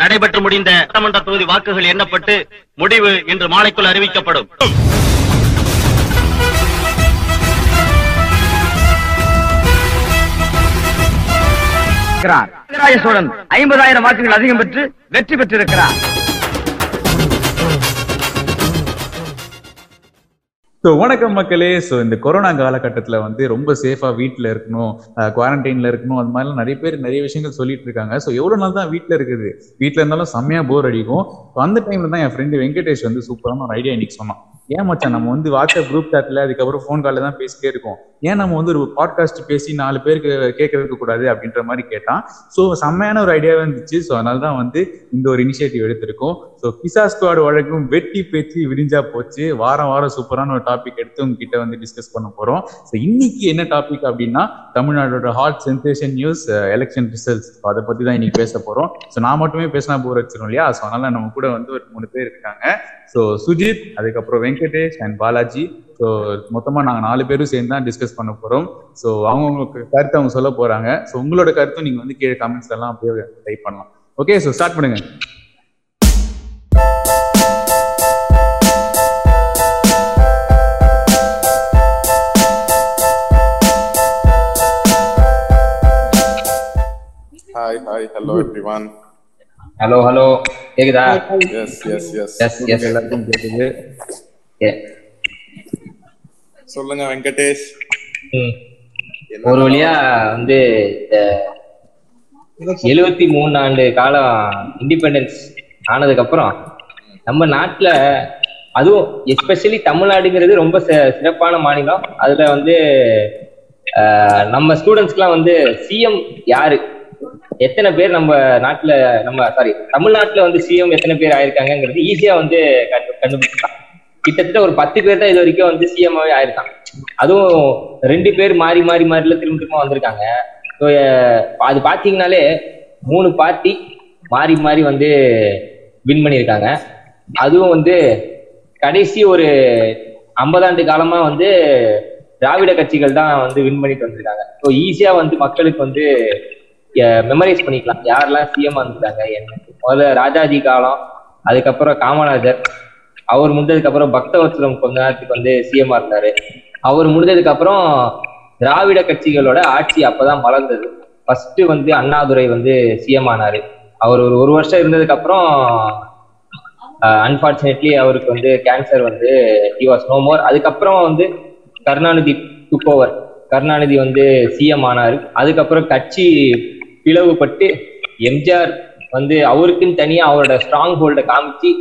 நடைபெற்று முடிந்த சட்டமன்ற தொகுதி வாக்குகள் எண்ணப்பட்டு முடிவு இன்று மாலைக்குள் அறிவிக்கப்படும். இருக்கிறார். ராஜராஜ சோழன் ஐம்பதாயிரம் வாக்குகள் அதிகம் பெற்று வெற்றி பெற்றிருக்கிறார். ஸோ வணக்கம் மக்களே. ஸோ இந்த கொரோனா காலகட்டத்தில் வந்து ரொம்ப சேஃபாக வீட்டில் இருக்கணும். குவாரண்டைனில் இருக்கணும். அது மாதிரிலாம் நிறைய பேர் நிறைய விஷயங்கள் சொல்லிட்டு இருக்காங்க. ஸோ எவ்வளோ நாள் தான் வீட்டில் இருக்குது? வீட்டில் இருந்தாலும் செம்மையாக போர் அடிக்கும். ஸோ அந்த டைமில் தான் என் ஃப்ரெண்டு வெங்கடேஷ் வந்து சூப்பரான ஒரு ஐடியா இன்னைக்கு சொன்னான். ஏன் மச்சான்? நம்ம வந்து வாட்ஸ்அப் குரூப் சாட்டில் அதுக்கப்புறம் ஃபோன் காலில் தான் பேசிட்டே இருக்கோம். ஏன் நம்ம வந்து ஒரு பாட்காஸ்ட் பேசி நாலு பேருக்கு கேட்க வைக்க கூடாது அப்படின்ற மாதிரி கேட்டான். ஸோ செம்மையான ஒரு ஐடியாவே இருந்துச்சு. ஸோ அதனால தான் வந்து இந்த ஒரு இனிஷியேட்டிவ் எடுத்திருக்கோம். ஸோ கிசா ஸ்குவாட் வழக்கும் வெட்டி பேச்சு விரிஞ்சா போச்சு. வாரம் வாரம் சூப்பரான ஒரு டாபிக் எடுத்து உங்ககிட்ட வந்து டிஸ்கஸ் பண்ண போறோம். ஸோ இன்னைக்கு என்ன டாபிக் அப்படின்னா தமிழ்நாடோட hot sensation news election results அதை பத்தி தான் இன்னைக்கு பேச போறோம். ஸோ நான் மட்டுமே பேசினா போர் வச்சிரும் இல்லையா? ஸோ அதனால நம்ம கூட வந்து ஒரு மூணு பேர் இருக்காங்க. ஸோ சுஜித் அதுக்கப்புறம் வெங்கடேஷ் அண்ட் பாலாஜி. ஸோ மொத்தமா நாங்க நாலு பேரும் சேர்ந்து தான் டிஸ்கஸ் பண்ண போறோம். ஸோ அவங்கவுங்களுக்கு கருத்து அவங்க சொல்ல போறாங்க. ஸோ உங்களோட கருத்தும் நீங்க வந்து கீழே கமெண்ட்ஸ் எல்லாம் அப்படியே டைப் பண்ணலாம். ஓகே ஸோ ஸ்டார்ட் பண்ணுங்க. ஹலோ ஹலோ கேக்குதா? Yes, yes, yes. Yes yes எல்லாருக்கும் சொல்லுங்க வெங்கடேஷ். ஒரு வழியா வந்து இந்த எழுவத்தி மூணு ஆண்டு காலம் இண்டிபெண்டன்ஸ் ஆனதுக்கு அப்புறம் நம்ம நாட்டுல அதுவும் எஸ்பெஷலி தமிழ்நாடுங்கிறது ரொம்ப சி- சிறப்பான மாநிலம். அதுல வந்து நம்ம ஸ்டூடெண்ட்ஸ்க்குலாம் வந்து சிஎம் யாரு? எத்தனை பேர் நம்ம நாட்டுல நம்ம சாரி தமிழ்நாட்டுல வந்து சிஎம் எத்தனை பேர் ஆயிருக்காங்கிறது ஈஸியா வந்து கண்டு கிட்டத்தட்ட ஒரு பத்து பேர் தான் இது வரைக்கும் வந்து சிஎம்மாவே ஆயிருக்கான் அதுவும் ரெண்டு பேர் மாறி மாறி மாறில திரும்ப திரும்ப வந்திருக்காங்க. ஸோ அது பாத்தீங்கன்னாலே மூணு பார்ட்டி மாறி மாறி வந்து வின் பண்ணியிருக்காங்க. அதுவும் வந்து கடைசி ஒரு ஐம்பதாண்டு காலமா வந்து திராவிட கட்சிகள் தான் வந்து வின் பண்ணிட்டு வந்திருக்காங்க. ஸோ ஈஸியா வந்து மக்களுக்கு வந்து மெமரைஸ் பண்ணிக்கலாம். யாரெல்லாம் சிஎம் வந்துட்டாங்க என்ன முதல்ல ராஜாஜி காலம் அதுக்கப்புறம் காமராஜர். அவர் முடிஞ்சதுக்கு அப்புறம் பக்தவத்சலம் கொஞ்ச நேரத்துக்கு வந்து சிஎம் இருந்தாரு. அவர் முடிஞ்சதுக்கு அப்புறம் திராவிட கட்சிகளோட ஆட்சி அப்பதான் மலர்ந்தது ஃபர்ஸ்ட் வந்து அண்ணாதுரை வந்து சிஎம் ஆனாரு. அவர் ஒரு ஒரு வருஷம் இருந்ததுக்கு அப்புறம் அன்பார்ச்சுனேட்லி அவருக்கு வந்து கேன்சர் வந்து ஹி வாஸ் நோ மோர் அதுக்கப்புறம் வந்து கருணாநிதி டுக் ஓவர் கருணாநிதி வந்து சிஎம் ஆனாரு. அதுக்கப்புறம் கட்சி பிளவுபட்டு எம்ஜிஆர் வந்து அவருக்குன்னு தனியா அவரோட ஸ்ட்ராங் ஹோல்ட காமிச்சு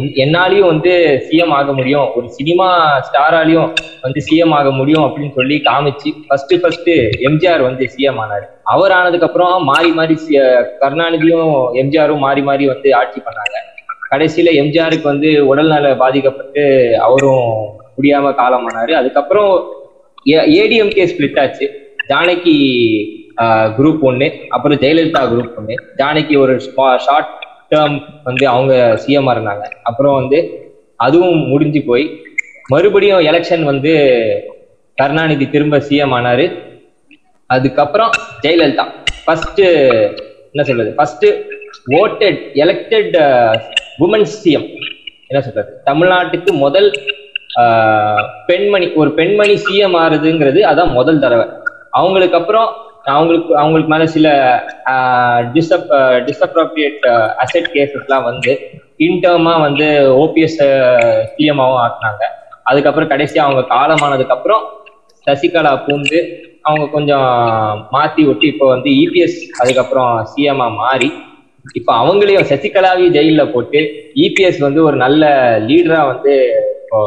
என்- என்னாலையும் வந்து சிஎம் ஆக முடியும். ஒரு சினிமா ஸ்டாராலையும் வந்து சிஎம் ஆக முடியும் அப்படின்னு சொல்லி காமிச்சு ஃபர்ஸ்ட் ஃபர்ஸ்ட் எம்ஜிஆர் வந்து சிஎம் ஆனாரு. அவர் ஆனதுக்கு அப்புறம் மாறி மாறி சி- கருணாநிதியும் எம்ஜிஆரும் மாறி மாறி வந்து ஆட்சி பண்ணாங்க. கடைசியில எம்ஜிஆருக்கு வந்து உடல்நல பாதிக்கப்பட்டு அவரும் முடியாம காலமானாரு. அதுக்கப்புறம் ஏடிஎம்கே ஸ்பிளிட் ஆச்சு. ஜானகி குரூப் ஒன்று அப்புறம் ஜெயலலிதா குரூப் ஒன்று ஜானகி ஒரு ஷார்ட் டேர்ம் வந்து அவங்க சிஎம் இருந்தாங்க. அப்புறம் வந்து அதுவும் முடிஞ்சு போய் மறுபடியும் எலெக்ஷன் வந்து கருணாநிதி திரும்ப சிஎம் ஆனாரு. அதுக்கப்புறம் ஜெயலலிதா. ஃபர்ஸ்ட் என்ன சொல்றது? First voted elected woman CM என்ன சொல்றது? தமிழ்நாட்டுக்கு முதல் ஆஹ், பெண்மணி ஒரு பெண்மணி சிஎம் ஆறுதுங்கிறது அதான் முதல் தடவை. அவங்களுக்கு அப்புறம் அவங்களுக்கு அவங்களுக்கு மேல சில டிஸ்அப் டிஸ்அப்ரோப்ரியேட் அசெட் கேசஸ்லாம் வந்து இன்டர்மா வந்து ஓபிஎஸ் சிஎம்மாவும் ஆக்குனாங்க. அதுக்கப்புறம் கடைசியா அவங்க காலமானதுக்கு அப்புறம் சசிகலா பூந்து அவங்க கொஞ்சம் மாத்தி விட்டு இப்போ வந்து இபிஎஸ் அதுக்கப்புறம் சிஎம்ஆ மாறி இப்போ அவங்களையும் சசிகலாவையும் ஜெயில போட்டு இபிஎஸ் வந்து ஒரு நல்ல லீடரா வந்து இப்போ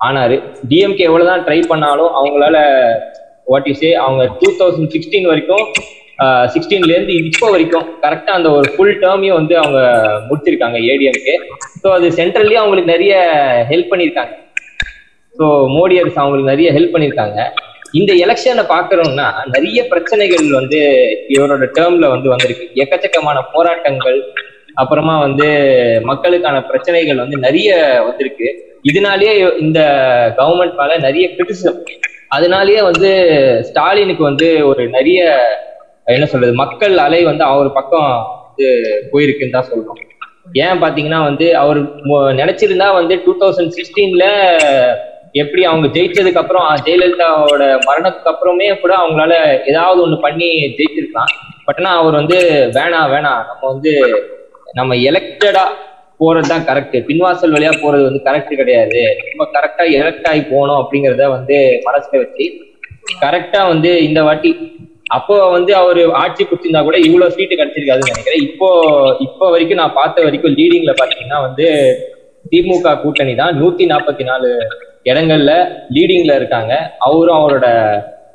ஆனாரு. டிஎம்கே எவ்வளவுதான் ட்ரை பண்ணாலும் அவங்களால வாட் யூ சே அவங்க டூ தௌசண்ட் சிக்ஸ்டீன் வரைக்கும் சிக்ஸ்டீன்ல இருந்து இப்போ வரைக்கும் கரெக்டா அந்த ஒரு ஃபுல் டேர்மையும் வந்து அவங்க முடிச்சிருக்காங்க ஏடிஎம்கே ஸோ அது சென்ட்ரல்லயும் அவங்களுக்கு நிறைய ஹெல்ப் பண்ணியிருக்காங்க ஸோ மோடி அரசு அவங்களுக்கு நிறைய ஹெல்ப் பண்ணியிருக்காங்க இந்த எலெக்ஷனை பார்க்குறோம்னா நிறைய பிரச்சனைகள் வந்து இவரோட டேர்ம்ல வந்து வந்திருக்கு. எக்கச்சக்கமான போராட்டங்கள் அப்புறமா வந்து மக்களுக்கான பிரச்சனைகள் வந்து நிறைய வந்திருக்கு. இதனாலேயே இந்த கவர்மெண்ட் மேல நிறைய கிரிட்டிசிசம் அதனாலயே வந்து ஸ்டாலினுக்கு வந்து ஒரு நிறைய என்ன சொல்றது மக்கள் அலை வந்து அவர் பக்கம் வந்து போயிருக்குன்னு தான் சொல்றோம். ஏன் பாத்தீங்கன்னா வந்து அவர் நினைச்சிருந்தா வந்து டூ தௌசண்ட் சிக்ஸ்டீன்ல எப்படி அவங்க ஜெயிச்சதுக்கு அப்புறம் ஜெயலலிதாவோட மரணத்துக்கு அப்புறமே கூட அவங்களால ஏதாவது ஒண்ணு பண்ணி ஜெயிச்சிருக்கலாம். பட் ஆனா அவர் வந்து வேணாம் வேணாம். நம்ம வந்து நம்ம எலெக்டடா போறது தான் கரெக்ட் பின்வாசல் வழியா போறது வந்து கரெக்ட் கிடையாது. நம்ம கரெக்டா எலக்ட் ஆகி போனோம் அப்படிங்கறத வந்து மனசுல வச்சு கரெக்டா வந்து இந்த வாட்டி அப்போ வந்து அவர் ஆட்சி பிடிச்சிருந்தா கூட இவ்வளவு சீட்டு கிடைச்சிருக்காதுன்னு நினைக்கிறேன். இப்போ இப்போ வரைக்கும் நான் பார்த்த வரைக்கும் லீடிங்ல பாத்தீங்கன்னா வந்து திமுக கூட்டணி தான் நூத்தி நாற்பத்தி நாலு இடங்கள்ல லீடிங்ல இருக்காங்க. அவரும் அவரோட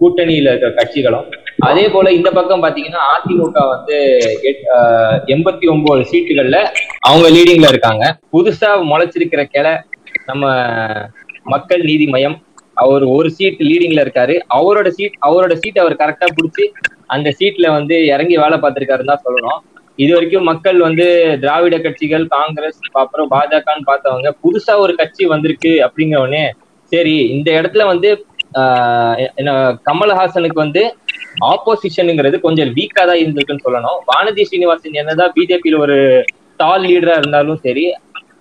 கூட்டணியில இருக்கிற கட்சிகளும் அதே போல இந்த பக்கம் பாத்தீங்கன்னா அதிமுக வந்து எட்- ஆஹ் எண்பத்தி ஒன்பது சீட்டுகள்ல அவங்க லீடிங்ல இருக்காங்க. புதுசா முளைச்சிருக்கிற கிளை நம்ம மக்கள் நீதி மையம். அவர் ஒரு சீட் லீடிங்ல இருக்காரு. அவரோட சீட் அவரோட சீட் அவர் கரெக்டா பிடிச்சி அந்த சீட்ல வந்து இறங்கி வேலை பார்த்திருக்காருன்னு தான் சொல்லணும். இது வரைக்கும் மக்கள் வந்து திராவிட கட்சிகள் காங்கிரஸ் அப்புறம் பாஜகன்னு பார்த்தவங்க புதுசா ஒரு கட்சி வந்திருக்கு அப்படிங்கிற உடனே சரி இந்த இடத்துல வந்து என்ன கமல்ஹாசனுக்கு வந்து ஆப்போசிஷனுங்கிறது கொஞ்சம் வீக்கா தான் இருந்திருக்குன்னு சொல்லணும். வானதி ஸ்ரீனிவாசன் என்னதான் பிஜேபியில ஒரு டால் லீடரா இருந்தாலும் சரி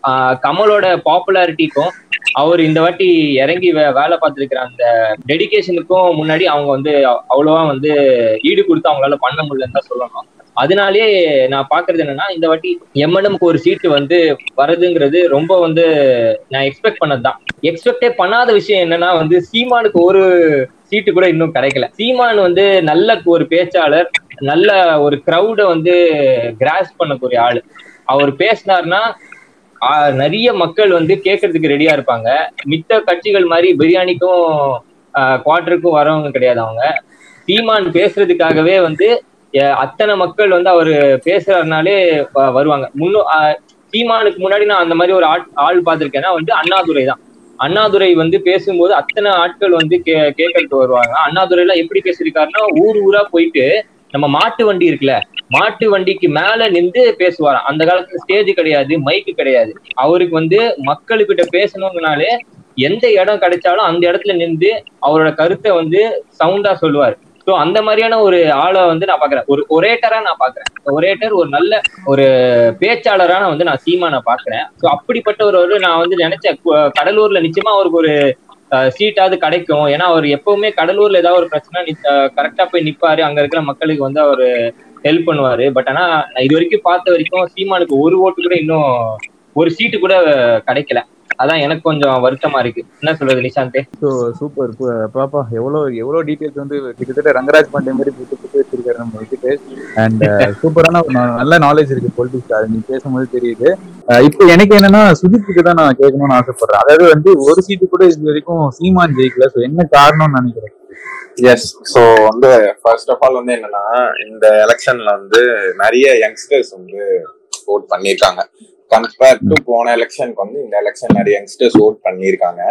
ஆஹ் கமலோட பாப்புலாரிட்டிக்கும் அவர் இந்த வாட்டி இறங்கி வே- வேலை பார்த்திருக்கிற அந்த டெடிகேஷனுக்கும் முன்னாடி அவங்க வந்து அவ்வளவா வந்து ஈடு கொடுத்து அவங்களால பண்ண முடியலன்னு தான் சொல்லணும். அதனாலேயே நான் பாக்குறது என்னன்னா இந்த வாட்டி எம்என்எம்க்கு ஒரு சீட்டு வந்து வர்றதுங்கிறது ரொம்ப வந்து நான் எக்ஸ்பெக்ட் பண்ணதுதான். எக்ஸ்பெக்டே பண்ணாத விஷயம் என்னன்னா வந்து சீமானுக்கு ஒரு சீட்டு கூட இன்னும் கிடைக்கல. சீமான் வந்து நல்ல ஒரு பேச்சாளர் நல்ல ஒரு க்ரௌட வந்து கிராஸ் பண்ணக்கூடிய ஆளு. அவர் பேசினார்னா நிறைய மக்கள் வந்து கேட்கறதுக்கு ரெடியா இருப்பாங்க. மித்த கட்சிகள் மாதிரி பிரியாணிக்கும் குவார்டருக்கும் வரவங்க கிடையாது அவங்க. சீமான் பேசுறதுக்காகவே வந்து அத்தனை மக்கள் வந்து அவர் பேசுறாருனாலே வருவாங்க. முன்னோ சீமானுக்கு முன்னாடி நான் அந்த மாதிரி ஒரு ஆள் ஆள் பார்த்திருக்கேன்னா வந்து அண்ணாதுரை தான். அண்ணாதுரை வந்து பேசும்போது அத்தனை ஆட்கள் வந்து கே கேட்கறதுக்கு வருவாங்க. அண்ணாதுரை எல்லாம் எப்படி பேசியிருக்காருன்னா ஊர் ஊரா போயிட்டு நம்ம மாட்டு வண்டி இருக்குல்ல மாட்டு வண்டிக்கு மேல நின்று பேசுவாராம். அந்த காலத்துல ஸ்டேஜ் கிடையாது மைக்கு கிடையாது. அவருக்கு வந்து மக்களுக்கிட்ட பேசணுங்கனாலே எந்த இடம் கிடைச்சாலும் அந்த இடத்துல நின்று அவரோட கருத்தை வந்து சவுண்டா சொல்லுவார். ஸோ அந்த மாதிரியான ஒரு ஆளை வந்து நான் பாக்குறேன் ஒரு ஒரேட்டரா நான் பாக்குறேன் ஒரேட்டர் ஒரு நல்ல ஒரு பேச்சாளரா நான் வந்து நான் சீமானை பாக்குறேன் ஸோ அப்படிப்பட்ட ஒரு நான் வந்து நினைச்சேன். கடலூர்ல நிச்சயமா அவருக்கு ஒரு சீட்டாவது கிடைக்கும். ஏன்னா அவர் எப்பவுமே கடலூர்ல ஏதாவது ஒரு பிரச்சனை கரெக்டா போய் நிப்பாரு. அங்க இருக்கிற மக்களுக்கு வந்து அவர் ஹெல்ப் பண்ணுவாரு. பட் ஆனா நான் இது வரைக்கும் பார்த்த வரைக்கும் சீமானுக்கு ஒரு ஓட்டு கூட இன்னும் ஒரு சீட்டு கூட கிடைக்கல. அதான் எனக்கு கொஞ்சம் வருத்தமா இருக்கு. என்ன சொல்றது நிஷாந்தே? ஸோ சூப்பர் பாப்பா எவ்வளோ எவ்வளோ டீட்டெயில்ஸ் வந்து கிட்டத்தட்ட ரங்கராஜ் பாண்டே மாதிரி புட்டு புட்டு வச்சிருக்காரு நம்ம அண்ட் சூப்பரான ஒரு நா- நல்ல நாலேஜ் இருக்கு பொலிட்டிக்ஸ் அது நீங்க பேசும்போது தெரியுது. இப்போ எனக்கு என்னன்னா சுஜித்துக்கு தான் நான் கேட்கணும்னு ஆசைப்படுறேன். அதாவது வந்து ஒரு சீட்டு கூட இது வரைக்கும் சீமான் ஜெயிக்கல. ஸோ என்ன காரணம்னு நினைக்கிறேன்? எஸ் ஸோ வந்து ஃபர்ஸ்ட் ஆஃப் ஆல் வந்து என்னன்னா இந்த எலெக்ஷன்ல வந்து நிறைய யங்ஸ்டர்ஸ் வந்து ஓட் பண்ணியிருக்காங்க. கம்பேர் டு போன எலெக்ஷனுக்கு வந்து இந்த எலெக்ஷன் நிறைய யங்ஸ்டர்ஸ் ஓட் பண்ணியிருக்காங்க.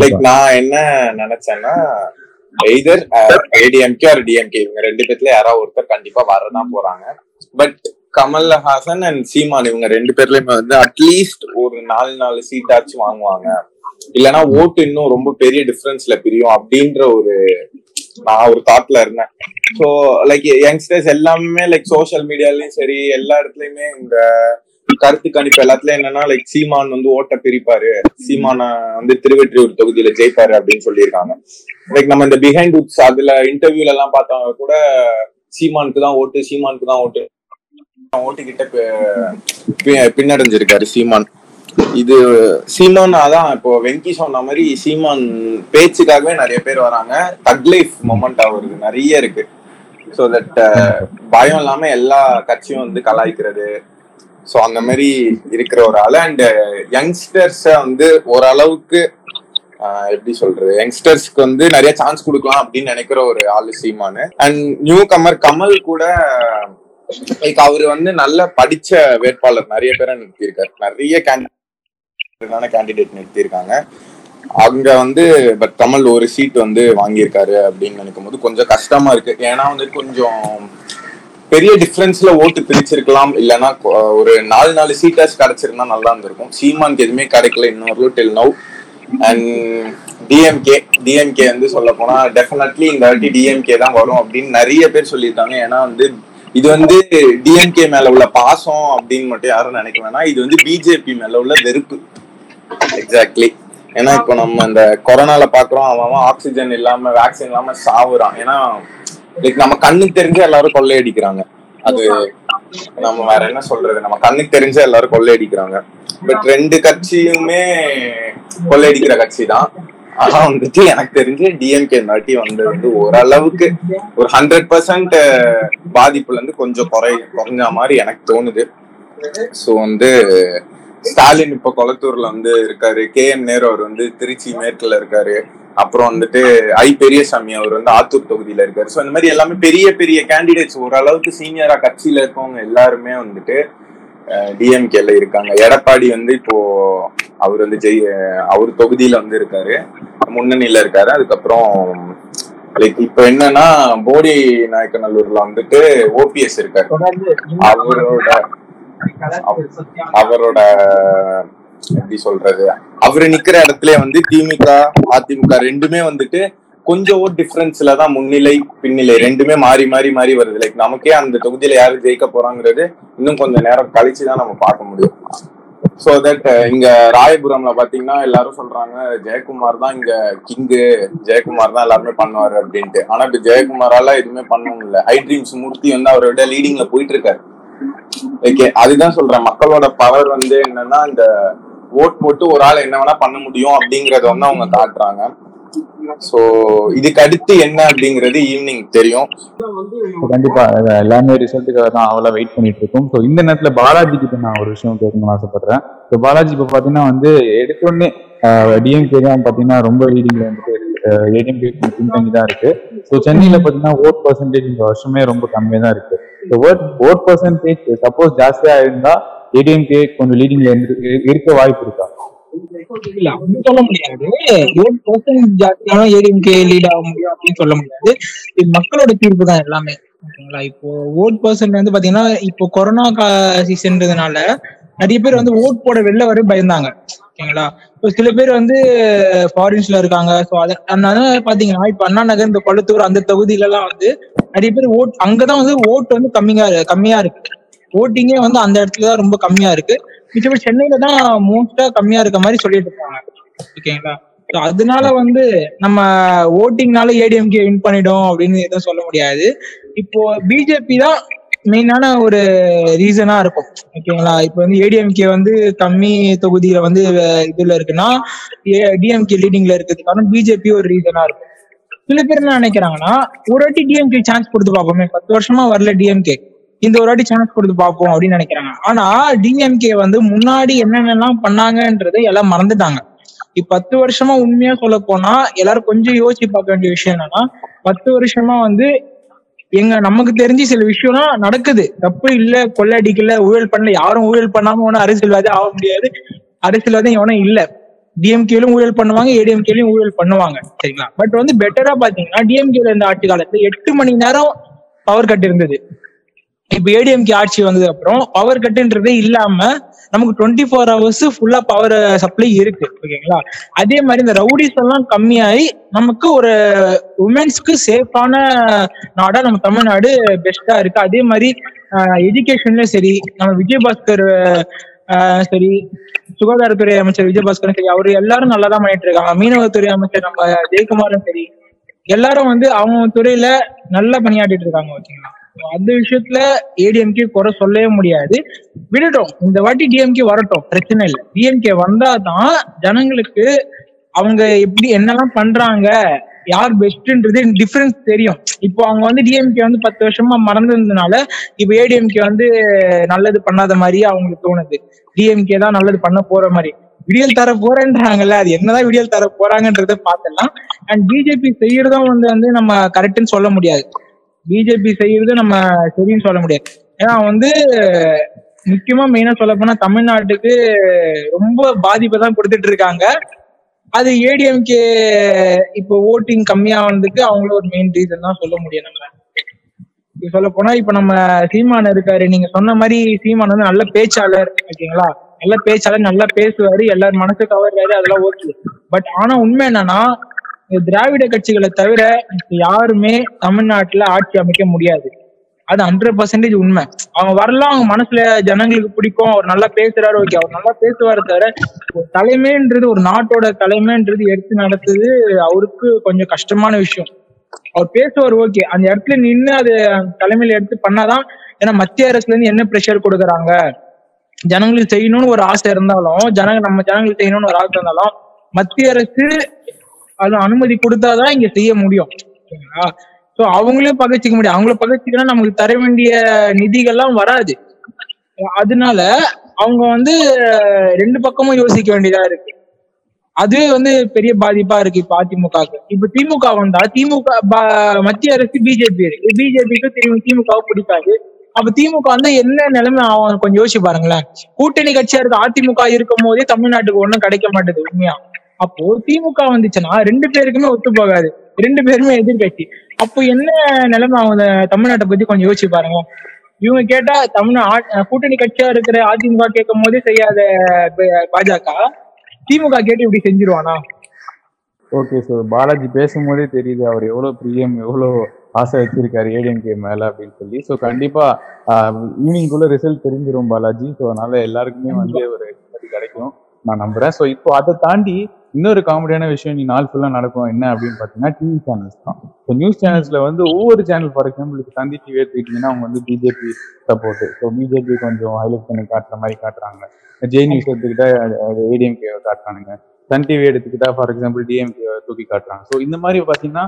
லைக் நான் என்ன நினைச்சேன்னா எய்தர் ஏடிஎம்கே ஆர் டிஎம்கே இவங்க ரெண்டு பேர்ல யாராவது ஒருத்தர் கண்டிப்பா வரதான் போறாங்க. பட் கமல்ஹாசன் அண்ட் சீமான் இவங்க ரெண்டு பேர்லயுமே வந்து அட்லீஸ்ட் ஒரு நாலு நாலு சீட்டாச்சும் வாங்குவாங்க. இல்லைன்னா ஓட்டு இன்னும் ரொம்ப பெரிய டிஃபரன்ஸ்ல பிரியும் அப்படின்ற ஒரு நான் ஒரு தாட்ல இருந்தேன். ஸோ லைக் யங்ஸ்டர்ஸ் எல்லாமே லைக் சோஷியல் மீடியாலயும் சரி எல்லா இடத்துலயுமே இந்த கருத்து கணிப்பு எல்லாத்துலயும் என்னன்னா லைக் சீமான் வந்து ஓட்ட பிரிப்பாரு. சீமான வந்து திருவெற்றியூர் தொகுதியில ஜெயிப்பாரு அப்படின்னு சொல்லியிருக்காங்க. லைக் நம்ம இந்த பிஹைண்ட் உட்ஸ் அதுல இன்டர்வியூல எல்லாம் பார்த்தவங்க கூட சீமானுக்கு தான் ஓட்டு சீமானுக்கு தான் ஓட்டு. ஓட்டுக்கிட்ட பி- பின்னடைஞ்சிருக்காரு சீமான். இது சீமான் அதான் இப்போ வெங்கி சொன்ன மாதிரி சீமான் பேச்சுக்காகவே நிறைய பேர் வராங்க. தக் லைஃப் மொமெண்ட் அவருக்கு நிறைய இருக்கு. ஸோ தட் பயம் இல்லாம எல்லா கட்சியும் வந்து கலாய்க்கிறது. ஸோ அந்த மாதிரி இருக்கிற ஒரு ஆள். அண்ட் யங்ஸ்டர்ஸை வந்து ஓரளவுக்கு எப்படி சொல்றது? யங்ஸ்டர்ஸ்க்கு வந்து நிறைய சான்ஸ் கொடுக்கலாம் அப்படின்னு நினைக்கிற ஒரு ஆளு சீமானு. அண்ட் நியூ கமர் கமல் கூட லைக் அவர் வந்து நல்ல படிச்ச வேட்பாளர். நிறைய பேரை நிறுத்தியிருக்காரு. நிறைய கேண்டிடேட் கேண்டிடேட் நிறுத்தியிருக்காங்க. அங்க வந்து பட் கமல் ஒரு சீட் வந்து வாங்கியிருக்காரு அப்படின்னு நினைக்கும் போது கொஞ்சம் கஷ்டமா இருக்கு. ஏன்னா வந்து கொஞ்சம் பெரிய டிஃபரன்ஸ்ல ஓட்டு பிரிச்சிருக்கலாம் இல்லைன்னா ஒரு நாலு நாலு சீட்டாஸ் கிடைச்சிருந்தா நல்லா இருந்திருக்கும். சீமானுக்கு எதுவுமே கிடைக்கல இன்னொரு till now and DMK DMK வந்து சொல்ல போனா டெஃபினெட்லி இந்த வாட்டி டிஎம்கே தான் வரும் அப்படின்னு நிறைய பேர் சொல்லியிருக்காங்க. ஏன்னா வந்து இது வந்து டிஎம்கே மேல உள்ள பாசம் அப்படின்னு மட்டும் யாரும் நினைக்க வேணாம். இது வந்து பிஜேபி மேல உள்ள வெறுப்பு. எக்ஸாக்ட்லி ஏன்னா இப்போ நம்ம இந்த கொரோனால பாக்குறோம் அவன் அவன் ஆக்சிஜன் இல்லாம வேக்சின் இல்லாம சாவுறான். ஏன்னா லைக் நம்ம கண்ணுக்கு தெரிஞ்சு எல்லாரும் கொள்ளையடிக்கிறாங்க. அது நம்ம வேற என்ன சொல்றது? நம்ம கண்ணுக்கு தெரிஞ்ச எல்லாரும் கொள்ளையடிக்கிறாங்க. பட் ரெண்டு கட்சியுமே கொள்ளையடிக்கிற கட்சி தான். ஆனா வந்துட்டு எனக்கு தெரிஞ்சு டிஎம்கே இந்த வாட்டி வந்தது வந்து ஓரளவுக்கு ஒரு ஹண்ட்ரட் பர்சன்ட் பாதிப்புல இருந்து கொஞ்சம் குறை குறைஞ்ச மாதிரி எனக்கு தோணுது. சோ வந்து ஸ்டாலின் இப்ப கொளத்தூர்ல வந்து இருக்காரு. கே என் நேரு அவர் வந்து திருச்சி மேற்குல இருக்காரு. அப்புறம் வந்துட்டு ஐ பெரியசாமி அவர் வந்து ஆத்தூர் தொகுதியில இருக்காரு. சோ இந்த மாதிரி எல்லாமே பெரிய பெரிய கேண்டிடேட்ஸ் ஓரளவுக்கு சீனியரா கட்சியில இருக்கவங்க எல்லாருமே வந்துட்டு டிஎம்கேல இருக்காங்க. எடப்பாடி வந்து இப்போ அவர் வந்து ஜெய் அவர் தொகுதியில வந்து இருக்காரு. முன்னணியில இருக்காரு. அதுக்கப்புறம் லைக் இப்ப என்னன்னா போடி நாயக்கநல்லூர்ல வந்துட்டு ஓபிஎஸ் இருக்காரு. அவரோட அவரோட எப்படி சொல்றது? அவரு நிக்கிற இடத்துல வந்து திமுக அதிமுக ரெண்டுமே வந்துட்டு கொஞ்சம் ஒரு டிஃபரன்ஸ்ல தான் முன்னிலை பின்னிலை. ரெண்டுமே மாறி மாறி மாறி வருது. லைக் நமக்கே அந்த தொகுதியில யாரு ஜெயிக்க போறாங்கிறது இன்னும் கொஞ்சம் நேரம் கழிச்சு தான் நம்ம பார்க்க முடியும். சோ தட் uh, இங்க ராயபுரம்ல பாத்தீங்கன்னா எல்லாரும் சொல்றாங்க ஜெயக்குமார் தான் இங்க கிங்கு ஜெயக்குமார் தான் எல்லாருமே பண்ணுவாரு அப்படின்ட்டு. ஆனா இப்ப ஜெயக்குமாரால எதுவுமே பண்ண முடியல. ஐ ட்ரீம்ஸ் மூர்த்தி வந்து அவரோட லீடிங்ல போயிட்டு இருக்காரு. ஓகே அதுதான் சொல்றேன். மக்களோட பவர் வந்து என்னன்னா இந்த ஓட் போட்டு ஒரு ஆள் என்ன வேணா பண்ண முடியும் அப்படிங்கறத வந்து அவங்க காட்டுறாங்க. சோ இதுக்கு அடுத்து என்ன அப்படிங்கறது ஈவினிங் தெரியும். கண்டிப்பா எல்லாமே ரிசல்ட்டுக்காக தான் அவ்வளோ வெயிட் பண்ணிட்டு இருக்கோம். ஸோ இந்த நேரத்துல பாலாஜி கிட்ட நான் ஒரு விஷயம் கேட்கணும்னு ஆசைப்படுறேன். ஸோ பாலாஜி இப்போ பாத்தீங்கன்னா வந்து எடுத்தோடனே டிஎம்கே தான் பாத்தீங்கன்னா ரொம்ப லீடிங்ல வந்துட்டு ஏடிஎம்கே பின்தங்கி தான் இருக்கு. ஸோ சென்னையில பாத்தீங்கன்னா ஓட் பர்சன்டேஜ் இந்த வருஷமே ரொம்ப கம்மியா தான் இருக்கு. ஓட் ஓட் பர்சன்டேஜ் சப்போஸ் ஜாஸ்தியா இருந்தா ஏடிஎம்கே கொஞ்சம் லீடிங்ல இருக்க வாய்ப்பு இருக்கா? இல்ல சொல்ல முடியாது. ஓட் ஜாஸ்தியான ஏடிஎம்கே லீட் ஆக முடியும் அப்படின்னு சொல்ல முடியாது. இது மக்களோட தீர்ப்பு தான் எல்லாமே. ஓகேங்களா? இப்போ ஓட் பர்சன்ட் வந்து பாத்தீங்கன்னா இப்போ கொரோனா சீசன்றதுனால நிறைய பேர் வந்து ஓட் போட வெளில வர பயந்தாங்க. ஓகேங்களா? இப்போ சில பேர் வந்து ஃபாரின்ஸ்ல இருக்காங்க. ஸோ அதை அதனால பாத்தீங்கன்னா இப்போ அண்ணா நகர் இந்த கொளத்தூர் அந்த தொகுதியில எல்லாம் வந்து நிறைய பேர் ஓட் அங்கதான் வந்து ஓட் வந்து கம்மியா கம்மியா இருக்கு. ஓட்டிங்கே வந்து அந்த இடத்துல தான் ரொம்ப கம்மியா இருக்கு. மிச்சபடி சென்னையில தான் மோஸ்டா கம்மியா இருக்க மாதிரி சொல்லிட்டு இருக்காங்க. ஓகேங்களா அதனால வந்து நம்ம ஓட்டிங்னால ஏடிஎம்கே வின் பண்ணிடும் அப்படின்னு எதுவும் சொல்ல முடியாது. இப்போ பிஜேபி தான் மெயினான ஒரு ரீசனா இருக்கும். ஓகேங்களா இப்போ வந்து ஏடிஎம்கே வந்து கம்மி தொகுதியில வந்து இதுல இருக்குன்னா டிஎம்கே லீடிங்ல இருக்கிறதுக்கான பிஜேபி ஒரு ரீசனா இருக்கும். சில பேர் என்ன நினைக்கிறாங்கன்னா ஒரு வாட்டி டிஎம்கே சான்ஸ் கொடுத்து பார்ப்போமே. பத்து வருஷமா வரல டிஎம்கே இந்த ஒரு வாட்டி சான்ஸ் கொடுத்து பார்ப்போம் அப்படின்னு நினைக்கிறாங்க. ஆனா டிஎம்கே வந்து முன்னாடி என்னென்னலாம் பண்ணாங்கன்றதை எல்லாம் மறந்துட்டாங்க. இப்ப பத்து வருஷமா உண்மையா சொல்ல போனா எல்லாரும் கொஞ்சம் யோசிச்சு பார்க்க வேண்டிய விஷயம் என்னன்னா பத்து வருஷமா வந்து எங்க நமக்கு தெரிஞ்சு சில விஷயம்லாம் நடக்குது. தப்பு இல்ல கொள்ளடிக்கல ஊழல் பண்ணல யாரும் ஊழல் பண்ணாம ஒன்னும் அரசியல்வாதம் ஆக முடியாது. அரசியல்வாதம் எவனும் இல்ல. டிஎம்கேலும் ஊழல் பண்ணுவாங்க ஏடிஎம்கேலயும் ஊழல் பண்ணுவாங்க. சரிங்களா? பட் வந்து பெட்டரா பாத்தீங்கன்னா டிஎம்கேல இருந்த ஆட்சி காலத்துல எட்டு மணி நேரம் பவர் கட் இருந்தது. இப்ப ஏடிஎம்கே ஆட்சி வந்தது அப்புறம் பவர் கட்டுன்றதே இல்லாம நமக்கு டுவெண்ட்டி ஃபோர் ஹவர்ஸ் ஃபுல்லா பவர் சப்ளை இருக்கு ஓகேங்களா? அதே மாதிரி இந்த ரவுடிஸ் எல்லாம் கம்மியாயி நமக்கு ஒரு உமன்ஸ்க்கு சேஃபான நாடா நம்ம தமிழ்நாடு பெஸ்டா இருக்கு. அதே மாதிரி எஜுகேஷன்லயும் சரி நம்ம விஜயபாஸ்கர் ஆஹ் சரி சுகாதாரத்துறை அமைச்சர் விஜயபாஸ்கரும் சரி அவர் எல்லாரும் நல்லா தான் பண்ணிட்டு இருக்காங்க. மீனவத்துறை அமைச்சர் நம்ம ஜெயக்குமாரும் சரி எல்லாரும் வந்து அவங்க துறையில நல்லா பணியாற்றிட்டு இருக்காங்க ஓகேங்களா? அந்த விஷயத்துல ஏடிஎம்கே குறை சொல்லவே முடியாது. விடட்டும். இந்த வாட்டி டிஎம்கே வரட்டும். பிரச்சனை இல்லை. டிஎம்கே வந்தாதான் ஜனங்களுக்கு அவங்க எப்படி என்னெல்லாம் பண்றாங்க யார் பெஸ்ட்ன்றது டிஃபரன்ஸ் தெரியும். இப்போ அவங்க வந்து டிஎம்கே வந்து பத்து வருஷமா மறந்ததுனால இப்போ ஏடிஎம்கே வந்து நல்லது பண்ணாத மாதிரியே அவங்களுக்கு தோணுது. டிஎம்கே தான் நல்லது பண்ண போற மாதிரி. விடியல் தர போறேன்றாங்கல்ல அது என்னதான் விடியல் தர போறாங்கன்றத பாத்திரலாம் அண்ட் பிஜேபி செய்யறதும் வந்து வந்து நம்ம கரெக்ட்னு சொல்ல முடியாது. பிஜேபி செய்யறது நம்ம சரின்னு சொல்ல முடியாது. ஏன்னா வந்து முக்கியமா மெயினா சொல்ல போனா தமிழ்நாட்டுக்கு ரொம்ப பாதிப்பை தான் கொடுத்துட்டு இருக்காங்க. அது ஏடிஎம்கே இப்போ ஓட்டிங் கம்மியானதுக்கு அவங்களும் ஒரு மெயின் ரீசன் தான் சொல்ல முடியும் நம்ம இப்ப சொல்ல போனா இப்ப நம்ம சீமான் இருக்காரு. நீங்க சொன்ன மாதிரி சீமான் வந்து நல்ல பேச்சாளர் ஓகேங்களா? நல்ல பேச்சாளர் நல்லா பேசுவாரு எல்லார் மனசு கவர்றாரு அதெல்லாம் ஓகே பட் ஆனா உண்மை என்னன்னா திராவிட கட்சிகளை தவிர யாருமே தமிழ்நாட்டுல ஆட்சி அமைக்க முடியாது. அது ஹண்ட்ரட் பர்சன்டேஜ் உண்மை. அவங்க வரலாம் அவங்க மனசுல ஜனங்களுக்கு பிடிக்கும் அவர் நல்லா பேசுறாரு ஓகே அவர் நல்லா பேசுவாரு தவிர ஒரு தலைமைன்றது ஒரு நாட்டோட தலைமைன்றது எடுத்து நடத்துது அவருக்கு கொஞ்சம் கஷ்டமான விஷயம். அவர் பேசுவார் ஓகே அந்த இடத்துல நின்று அது தலைமையில எடுத்து பண்ணாதான் ஏன்னா மத்திய அரசுல இருந்து என்ன ப்ரெஷர் கொடுக்குறாங்க? ஜனங்களுக்கு செய்யணும்னு ஒரு ஆசை இருந்தாலும் ஜனங்க நம்ம ஜனங்களுக்கு செய்யணும்னு ஒரு ஆசை இருந்தாலும் மத்திய அரசு அது அனுமதி கொடுத்தாதான் இங்க செய்ய முடியும். சோ அவங்களையும் பகைச்சிக்க முடியும். அவங்கள பகைச்சிக்கனா நமக்கு தர வேண்டிய நிதிகள்லாம் வராது. அதனால அவங்க வந்து ரெண்டு பக்கமும் யோசிக்க வேண்டியதா இருக்கு. அதுவே வந்து பெரிய பாதிப்பா இருக்கு இப்ப அதிமுகவுக்கு. இப்ப திமுக வந்தா திமுக மத்திய அரசு பிஜேபி இருக்கு. பிஜேபிக்கு திமுகவை பிடிக்காது. அப்ப திமுக வந்து என்ன நிலைமை ஆகும்? கொஞ்சம் யோசிச்சு பாருங்களேன். கூட்டணி கட்சியா இருக்க அதிமுக இருக்கும் போதே தமிழ்நாட்டுக்கு ஒண்ணும் கிடைக்க மாட்டேது உண்மையா? அப்போ திமுக வந்துச்சுன்னா ரெண்டு பேருக்குமே ஒத்து போகாது. ரெண்டு பேருமே எதிர்கட்சி. அப்போ என்ன நிலைமை இந்த தமிழ்நாட்டை பத்தி கொஞ்சம் யோசிச்சு பாருங்க இவங்க கேட்டா தமிழ் கூட்டணி கட்சியா இருக்கிற அதிமுக கேட்கும் போதே செய்யாத பாஜக திமுக கேட்டு இப்படி செஞ்சிருவானா? ஓகே ஸோ பாலாஜி பேசும்போதே தெரியுது அவர் எவ்வளோ பிரியம் எவ்வளோ ஆசை வச்சிருக்காரு ஏடிஎம்கே மேல அப்படின்னு சொல்லி. ஸோ கண்டிப்பா ஈவினிங்குள்ள ரிசல்ட் தெரிஞ்சிரும் பாலாஜி. ஸோ அதனால எல்லாருக்குமே வந்து ஒரு கிடைக்கும். நான் நம்புறேன். ஸோ இப்போ அதை தாண்டி இன்னொரு காமெடியான விஷயம் நீ நாள் ஃபுல்லாக நடக்கும் என்ன அப்படின்னு பார்த்தீங்கன்னா டிவி சேனல்ஸ் தான். இப்போ நியூஸ் சேனல்ஸில் வந்து ஒவ்வொரு channel for example Thanthi TV எடுத்துக்கிட்டிங்கன்னா அவங்க வந்து பிஜேபி சப்போர்ட் ஸோ பிஜேபி கொஞ்சம் ஹைலைட் பண்ணி காட்டுற மாதிரி காட்டுறாங்க. ஜே நியூஸ் எடுத்துக்கிட்டா ஏடிஎம்கே காட்டுறானுங்க. சன் டிவி எடுத்துக்கிட்டா ஃபார் எக்ஸாம்பிள் டிஎம்கே தூக்கி காட்டுறாங்க. ஸோ இந்த மாதிரி பார்த்தீங்கன்னா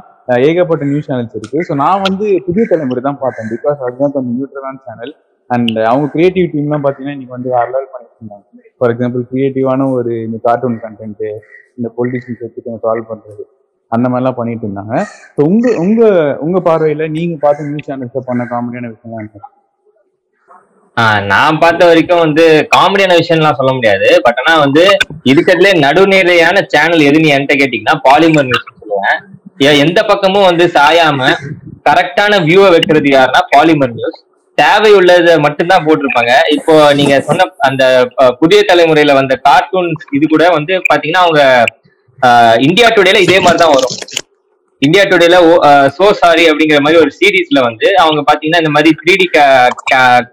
ஏகப்பட்ட நியூஸ் சேனல்ஸ் இருக்குது ஸோ நான் வந்து புதிய தலைமுறை தான் பார்த்தேன். பிகாஸ் அதுதான் கொஞ்சம் நியூட்ரலான சேனல் அண்ட் அவங்க கிரியேட்டிவ் டீம்லாம் பார்த்தீங்கன்னா இன்னைக்கு வந்து வேற பண்ணிட்டு இருந்தாங்க. ஃபார் எக்ஸாம்பிள் கிரியேட்டிவான ஒரு இந்த கார்ட்டூன் கண்டென்ட்டு இந்த பொலிட்டிஷியன்ஸ் வச்சுட்டு சால்வ் பண்றது. அந்த மாதிரிலாம் பண்ணிட்டு இருந்தாங்க. ஸோ உங்க உங்க உங்க பார்வையில நீங்க பார்த்து நியூஸ் சேனல்ஸ் பண்ண காமெடியான விஷயம் நான் பார்த்த வரைக்கும் வந்து காமெடியான விஷயம்லாம் சொல்ல முடியாது. பட் ஆனா வந்து இருக்கிறதுல நடுநிலையான சேனல் எது நீ என்கிட்ட கேட்டீங்கன்னா பாலிமர் நியூஸ் சொல்லுவேன். எந்த பக்கமும் வந்து சாயாம கரெக்டான வியூவை வைக்கிறது யாருன்னா பாலிமர் நியூஸ் தேவை உள்ளதை மட்டும்தான் போட்டிருப்பாங்க. இப்போ நீங்க சொன்ன அந்த புதிய தலைமுறையில வந்த கார்ட்டூன்ஸ் இது கூட வந்து பாத்தீங்கன்னா அவங்க இந்தியா டுடேல இதே மாதிரி தான் வரும் இந்தியா டுடேல சோ சாரி அப்படிங்கிற மாதிரி ஒரு சீரீஸ்ல வந்து அவங்க பாத்தீங்கன்னா இந்த மாதிரி த்ரீ டி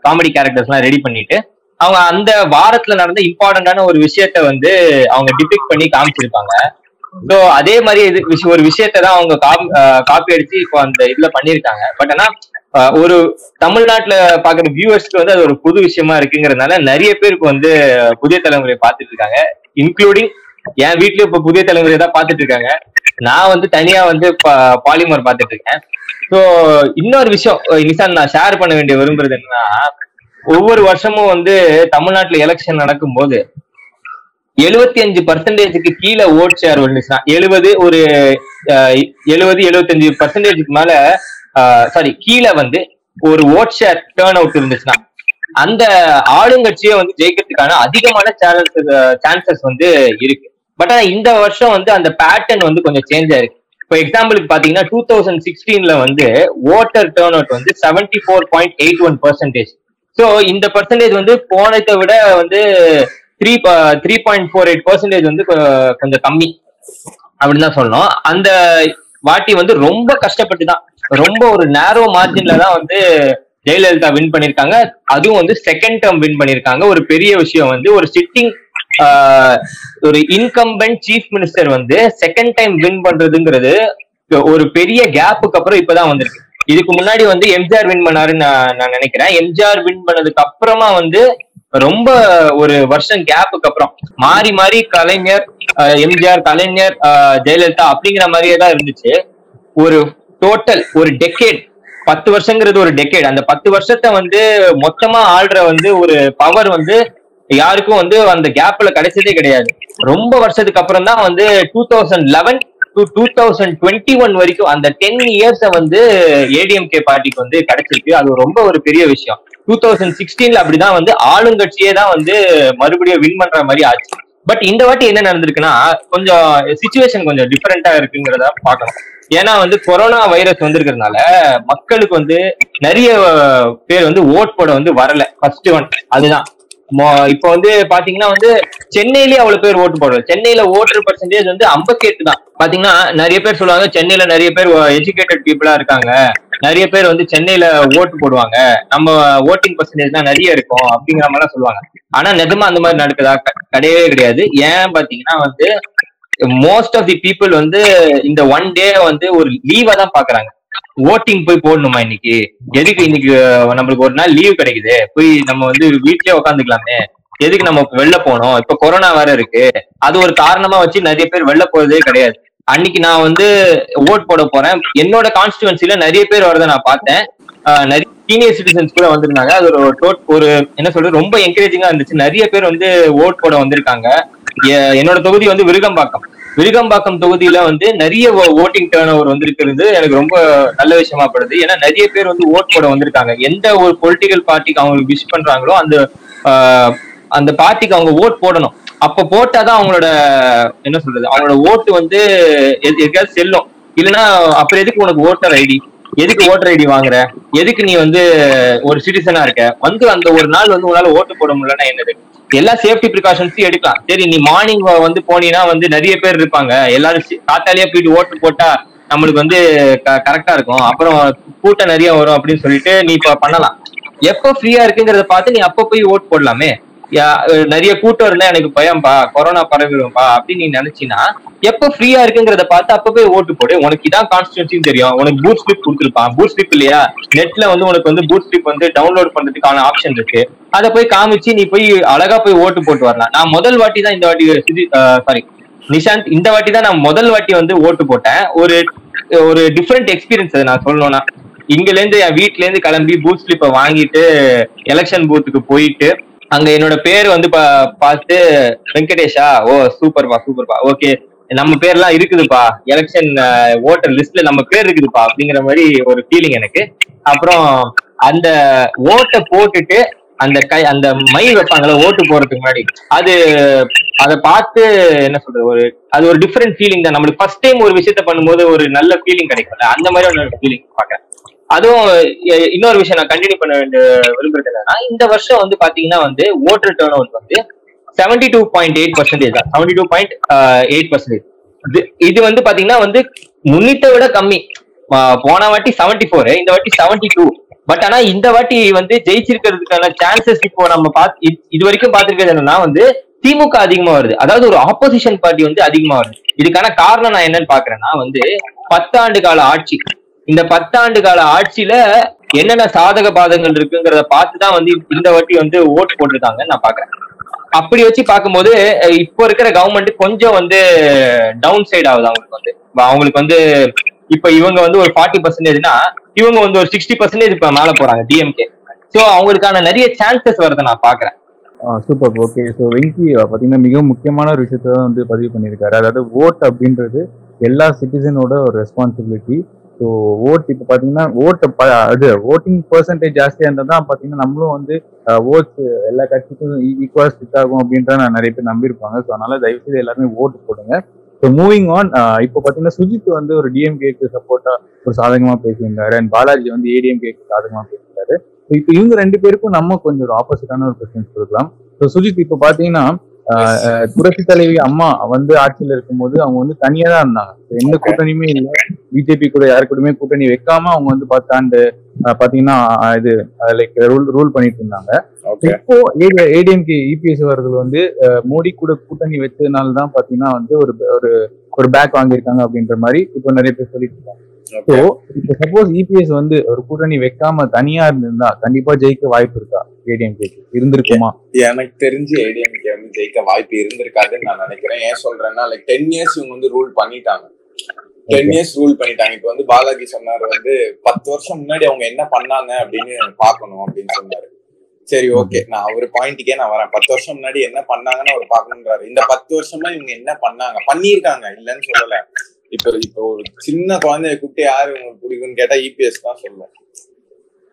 காமெடி கேரக்டர்ஸ் எல்லாம் ரெடி பண்ணிட்டு அவங்க அந்த வாரத்துல நடந்த இம்பார்ட்டன்டான ஒரு விஷயத்த வந்து அவங்க டிபிக் பண்ணி காமிச்சிருப்பாங்க. ஸோ அதே மாதிரி இது விஷயம் ஒரு விஷயத்தை தான் அவங்க காப்பி அடிச்சு இப்போ அந்த இதுல பண்ணியிருக்காங்க. பட் ஆனா ஒரு தமிழ்நாட்டுல பாக்குற வியூவர்ஸ்க்கு வந்து அது ஒரு புது விஷயமா இருக்குங்கிறதுனால நிறைய பேருக்கு வந்து புதிய தலைமுறை பார்த்துட்டு இருக்காங்க. இன்க்ளூடிங் என் வீட்லயும் இப்ப புதிய தலைமுறை தான் பாத்துட்டு இருக்காங்க. நான் வந்து தனியா வந்து பாலிமர் பாத்துட்டு இருக்கேன். ஸோ இன்னொரு விஷயம் நிசான் நான் ஷேர் பண்ண வேண்டிய விரும்புறது என்னன்னா ஒவ்வொரு வருஷமும் வந்து தமிழ்நாட்டுல எலெக்ஷன் நடக்கும்போது எழுபத்தி அஞ்சு பர்சன்டேஜுக்கு கீழே ஓட் ஷேர் வந்துச்சுன்னா எழுபது ஒரு எழுபது எழுபத்தஞ்சு பர்சன்டேஜுக்கு மேல சாரி கீழே வந்து ஒரு ஓட் ஷேர் டேர்ன் அவுட் இருந்துச்சுன்னா அந்த ஆளுங்கட்சியை வந்து ஜெயிக்கிறதுக்கான அதிகமான சேனல்ஸ் சான்சஸ் வந்து இருக்கு. பட் ஆனா இந்த வருஷம் வந்து அந்த பேட்டர்ன் வந்து கொஞ்சம் சேஞ்ச் ஆயிருக்கு. இப்போ எக்ஸாம்பிளுக்கு பாத்தீங்கன்னா டூ தௌசண்ட் சிக்ஸ்டீன்ல வந்து ஓட்டர் டேர்ன் அவுட் வந்து seventy four point eight one percentage so இந்த பர்சன்டேஜ் வந்து போனதை விட வந்து three three point four eight percentage வந்து கொஞ்சம் கம்மி. அப்படின்னு தான் சொல்லணும். அந்த வாட்டி வந்து ரொம்ப கஷ்டப்பட்டு தான் ரொம்ப ஒரு நேரோ மார்ஜின்ல தான் வந்து ஜெயலலிதா வின் பண்ணிருக்காங்க. அதுவும் வந்து செகண்ட் டேர்ம் வின் பண்ணிருக்காங்க. ஒரு பெரிய விஷயம் வந்து ஒரு சிட்டிங் ஒரு இன்கம்பன்ட் சீஃப் மினிஸ்டர் வந்து செகண்ட் டைம் வின் பண்றதுங்கிறது ஒரு பெரிய கேப்புக்கு அப்புறம் இப்பதான் வந்திருக்கு. இதுக்கு முன்னாடி வந்து எம்ஜிஆர் வின் பண்ணாருன்னு நான் நான் நினைக்கிறேன். எம்ஜிஆர் வின் பண்ணதுக்கு அப்புறமா வந்து ரொம்ப ஒரு வருஷம் கேப்புக்கு அப்புறம் மாறி மாறி கலைஞர் எம்ஜிஆர் கலைஞர் ஜெயலலிதா அப்படிங்கிற மாதிரியே தான் இருந்துச்சு. ஒரு டோட்டல் ஒரு டெக்கேட் பத்து வருஷங்கிறது ஒரு டெக்கேட் அந்த பத்து வருஷத்தை வந்து மொத்தமா ஆள்ற வந்து ஒரு பவர் வந்து யாருக்கும் வந்து அந்த கேப்ல கிடைச்சதே கிடையாது. ரொம்ப வருஷத்துக்கு அப்புறம் தான் வந்து two thousand eleven to two thousand twenty one வரைக்கும் அந்த டென் இயர்ஸ் வந்து ஏடிஎம்கே பார்ட்டிக்கு வந்து கிடைச்சிருக்கு. அது ரொம்ப ஒரு பெரிய விஷயம். டூ தௌசண்ட் சிக்ஸ்டீன்ல அப்படிதான் வந்து ஆளுங்கட்சியே தான் வந்து மறுபடியும் வின் பண்ற மாதிரி ஆச்சு. பட் இந்த வாட்டி என்ன நடந்திருக்குன்னா கொஞ்சம் சுச்சுவேஷன் கொஞ்சம் டிஃப்ரெண்டா இருக்குங்கிறத பாக்கணும் ஏன்னா வந்து கொரோனா வைரஸ் வந்திருக்கிறதுனால மக்களுக்கு வந்து நிறைய பேர் வந்து ஓட் போட வந்து வரல. ஃபர்ஸ்ட் ஒன் அதுதான். மொ- இப்போ வந்து பாத்தீங்கன்னா வந்து சென்னையிலேயே அவ்வளவு பேர் ஓட்டு போடுறது சென்னையில ஓட்டர் பர்சன்டேஜ் வந்து 58 தான். பாத்தீங்கன்னா நிறைய பேர் சொல்லுவாங்க சென்னையில நிறைய பேர் எஜுகேட்டட் பீப்புளா இருக்காங்க. நிறைய பேர் வந்து சென்னையில ஓட்டு போடுவாங்க. நம்ம ஓட்டிங் பர்சன்டேஜ் தான் நிறைய இருக்கும். அப்படிங்கிற மாதிரிலாம் சொல்லுவாங்க. ஆனா நிஜமா அந்த மாதிரி நடக்குதா? கிடையவே கிடையாது. ஏன் பாத்தீங்கன்னா வந்து மோஸ்ட் ஆஃப் தி பீப்புள் வந்து இந்த ஒன் டே வந்து ஒரு லீவா தான் பாக்குறாங்க ஓட்டிங் போய் போடணுமா இன்னைக்கு? எதுக்கு இன்னைக்கு நம்மளுக்கு ஒரு நாள் லீவ் கிடைக்குது? போய் நம்ம வந்து வீட்லயே உட்காந்துக்கலாமே எதுக்கு நம்ம வெளில போனோம் இப்ப கொரோனா வேற இருக்கு. அது ஒரு காரணமா வச்சு நிறைய பேர் வெளில போறதே கிடையாது. அன்னைக்கு நான் வந்து ஓட் போட போறேன். என்னோட கான்ஸ்டுவன்சில நிறைய பேர் வரதை நான் பார்த்தேன். நிறைய சீனியர் சிட்டிசன்ஸ் கூட வந்திருந்தாங்க. அது ஒரு ஒரு என்ன சொல்றது ரொம்ப என்கரேஜிங்கா இருந்துச்சு. நிறைய பேர் வந்து ஓட் போட வந்திருக்காங்க. என்னோட தொகுதி வந்து விருகம்பாக்கம். விருகம்பாக்கம் தொகுதியில வந்து நிறைய ஓட்டிங் டேர்ன் ஓவர் வந்திருக்கிறது. எனக்கு ரொம்ப நல்ல விஷயமா படுது. ஏன்னா நிறைய பேர் வந்து ஓட் போட வந்திருக்காங்க. எந்த ஒரு பொலிட்டிக்கல் பார்ட்டிக்கு அவங்களுக்கு விஷ் பண்றாங்களோ அந்த அந்த பார்ட்டிக்கு அவங்க ஓட் போடணும். அப்ப போட்டாதான் அவங்களோட என்ன சொல்றது அவங்களோட ஓட்டு வந்து எது- எதுக்காவது செல்லும். இல்லைன்னா அப்புறம் எதுக்கு உனக்கு ஓட்டர் ஐடி எதுக்கு ஓட்டர் ஐடி வாங்குற? எதுக்கு நீ வந்து ஒரு சிட்டிசனா இருக்க? வந்து அந்த ஒரு நாள் வந்து உன்னால ஓட்டு போட முடியலன்னா என்னது? எல்லா சேஃப்டி ப்ரிகாஷன்ஸையும் எடுக்கலாம். சரி நீ மார்னிங் வந்து போனீங்கன்னா வந்து நிறைய பேர் இருப்பாங்க. எல்லாரும் காத்தாலேயே போயிட்டு ஓட்டு போட்டா நம்மளுக்கு வந்து கரெக்டா இருக்கும். அப்புறம் கூட்டம் நிறைய வரும் அப்படின்னு சொல்லிட்டு நீ இப்ப பண்ணலாம். எப்ப ஃப்ரீயா இருக்குங்கிறத பார்த்து நீ அப்ப போய் ஓட் போடலாமே. நிறைய கூட்டம் இருந்தா எனக்கு பயம்பா கொரோனா பரவிடும்பா அப்படின்னு நீ நினைச்சினா எப்ப ஃப்ரீயா இருக்குங்கிறத பார்த்து அப்ப போய் ஓட்டு போடு. உனக்கு இதான் கான்ஸ்டியூன்சின்னு தெரியும். உனக்கு பூட் ஸ்லிப் கொடுத்துருப்பான். பூட் ஸ்லிப் இல்லையா? நெட்ல வந்து உனக்கு வந்து பூட் ஸ்லிப் வந்து டவுன்லோட் பண்றதுக்கான ஆப்ஷன் இருக்கு. அதை போய் காமிச்சு நீ போய் அழகா போய் ஓட்டு போட்டு வரலாம். நான் முதல் வாட்டி தான் இந்த வாட்டி சாரி நிஷாந்த் இந்த வாட்டி தான் நான் முதல் வாட்டி வந்து ஓட்டு போட்டேன். ஒரு ஒரு டிஃப்ரெண்ட் எக்ஸ்பீரியன்ஸ் அதை நான் சொல்லணும்னா. இங்கல இருந்து என் வீட்ல இருந்து கிளம்பி பூத் ஸ்லிப்பை வாங்கிட்டு எலெக்ஷன் பூத்துக்கு போயிட்டு அங்க என்னோட பேர் வந்து பா- பார்த்து வெங்கடேஷா? ஓ சூப்பர்பா சூப்பர்பா ஓகே நம்ம பேர்லாம் இருக்குதுப்பா. எலெக்ஷன் ஓட்டர் லிஸ்ட்ல நம்ம பேர் இருக்குதுப்பா அப்படிங்கிற மாதிரி ஒரு ஃபீலிங் எனக்கு. அப்புறம் அந்த ஓட்டை போட்டுட்டு அந்த கை அந்த மை வைப்பாங்கல்ல ஓட்டு போறதுக்கு முன்னாடி அது அதை பார்த்து என்ன சொல்றது ஒரு அது ஒரு டிஃப்ரெண்ட் ஃபீலிங் தான். நம்மளுக்கு ஃபர்ஸ்ட் டைம் ஒரு விஷயத்த பண்ணும்போது ஒரு நல்ல ஃபீலிங் கிடைக்கும்ல அந்த மாதிரி ஒரு ஃபீலிங் பாக்குறேன் அதுவும் இன்னொரு விஷயம் நான் கண்டினியூ பண்ண வேண்டிய விரும்புறது என்னன்னா இந்த வருஷம் வந்து பாத்தீங்கன்னா வந்து ஓட்டர் டேர்ன் ஓவர் வந்து seventy two point eight percentage தான். Seventy two point eight percentage இது வந்து பாத்தீங்கன்னா வந்து முன்னிட்ட விட கம்மி. போன வாட்டி செவன்டி ஃபோர் இந்த வாட்டி செவன்டி டூ பட் ஆனா இந்த வாட்டி வந்து ஜெயிச்சிருக்கிறதுக்கான சான்சஸ் இப்போ நம்ம பார்த்து இது- இது வரைக்கும் பார்த்திருக்கிறது என்னன்னா வந்து திமுக அதிகமா வருது. அதாவது ஒரு ஆப்போசிஷன் பார்ட்டி வந்து அதிகமா வருது. இதுக்கான காரணம் நான் என்னன்னு பாக்குறேன்னா வந்து பத்தாண்டு கால ஆட்சி. இந்த பத்தாண்டு கால ஆட்சியில என்னென்ன சாதக பாதங்கள் இருக்குங்கிறத பார்த்துதான் வந்து இந்த வாட்டி வந்து ஓட்டு போட்டிருக்காங்கன்னு நான் பாக்குறேன் அப்படி வச்சு பார்க்கும்போது இப்போ இருக்கிற கவர்மெண்ட் கொஞ்சம் வந்து டவுன் சைடு ஆகுது அவங்களுக்கு வந்து. அவங்களுக்கு வந்து இப்ப இவங்க வந்து ஒரு ஃபார்ட்டி பர்சன்டேஜ்னா இவங்க வந்து ஒரு சிக்ஸ்டி பர்சன்டேஜ் இப்ப மேல போறாங்க டிஎம்கே சோ அவங்களுக்கான நிறைய சான்சஸ் வரதை நான் பாக்குறேன் சூப்பர் ஓகே ஸோ வெங்கி பார்த்தீங்கன்னா மிகவும் முக்கியமான ஒரு விஷயத்த தான் வந்து பதிவு பண்ணியிருக்காரு. அதாவது ஓட் அப்படின்றது எல்லா சிட்டிசனோட ஒரு ரெஸ்பான்சிபிலிட்டி ஸோ ஓட் இப்போ பார்த்தீங்கன்னா ஓட்டு அது ஓட்டிங் பர்சன்டேஜ் ஜாஸ்தியாக இருந்தால் தான் பார்த்தீங்கன்னா நம்மளும் வந்து ஓட்ஸ் எல்லா கட்சிக்கும் e-, ஈக்குவலாக ஸ்டிக் ஆகும் அப்படின்ற நான் நிறைய பேர் நம்பியிருப்பாங்க. ஸோ அதனால தயவுசெய்து எல்லாருமே ஓட்டு போடுங்க. ஸோ மூவிங் ஆன் இப்போ பார்த்தீங்கன்னா சுஜித் வந்து ஒரு டிஎம்கேக்கு சப்போர்ட்டாக ஒரு சாதகமாக பேசியிருந்தாரு. அண்ட் பாலாஜி வந்து ஏடிஎம்கேக்கு சாதகமாக பேசியிருந்தாரு. ஸோ இப்போ இவங்க ரெண்டு பேருக்கும் நம்ம கொஞ்சம் ஒரு ஆப்போசிட்டான ஒரு கொஸ்டின்ஸ் கொடுக்கலாம். ஸோ சுஜித் இப்போ பார்த்தீங்கன்னா புரட்சி தலைவி அம்மா வந்து ஆட்சியில் இருக்கும்போது அவங்க வந்து தனியா தான் இருந்தாங்க. எந்த கூட்டணியுமே இல்லை. பிஜேபி கூட யாரு கூடயுமே கூட்டணி வைக்காம அவங்க வந்து பத்தாண்டு பாத்தீங்கன்னா இது லைக் ரூல் ரூல் பண்ணிட்டு இருந்தாங்க. இப்போ ஏடிஎம்கே இபிஎஸ் அவர்கள் வந்து மோடி கூட கூட்டணி வச்சதுனால தான் பாத்தீங்கன்னா வந்து ஒரு ஒரு ஒரு பேக் வாங்கியிருக்காங்க அப்படின்ற மாதிரி இப்போ நிறைய பேர் சொல்லிட்டு இருக்காங்க. இப்போ சப்போஸ் இபிஎஸ் வந்து ஒரு கூட்டணி வைக்காம தனியா இருந்திருந்தா கண்டிப்பா ஜெயிக்க வாய்ப்பு இருக்கா? ஏடிஎம்கே இருந்திருக்குமா? எனக்கு தெரிஞ்சு ஏடிஎம்கே வந்து ஜெயிக்க வாய்ப்பு இருந்திருக்காதுன்னு நான் நினைக்கிறேன். ஏன் சொல்றேன்னா லைக் டென் இயர்ஸ் இவங்க வந்து ரூல் பண்ணிட்டாங்க. டென் இயர்ஸ் ரூல் பண்ணிட்டாங்க. இப்போ வந்து பாலாஜி சொன்னாரு வந்து பத்து வருஷம் முன்னாடி அவங்க என்ன பண்ணாங்க? அப்படின்னு பார்க்கணும் அப்படின்னு சொன்னாரு. சரி ஓகே நான் அவர் பாயிண்ட்டுக்கே நான் வரேன். பத்து வருஷம் முன்னாடி என்ன பண்ணாங்கன்னு அவர் பார்க்கணுன்றாரு. இந்த பத்து வருஷமா இவங்க என்ன பண்ணாங்க? பண்ணியிருக்காங்க. இல்லைன்னு சொல்லல. இப்போ இப்போ ஒரு சின்ன குழந்தைய கூப்பிட்டு யாரு உங்களுக்கு பிடிக்கும்னு கேட்டா இபிஎஸ் தான் சொல்லுவேன்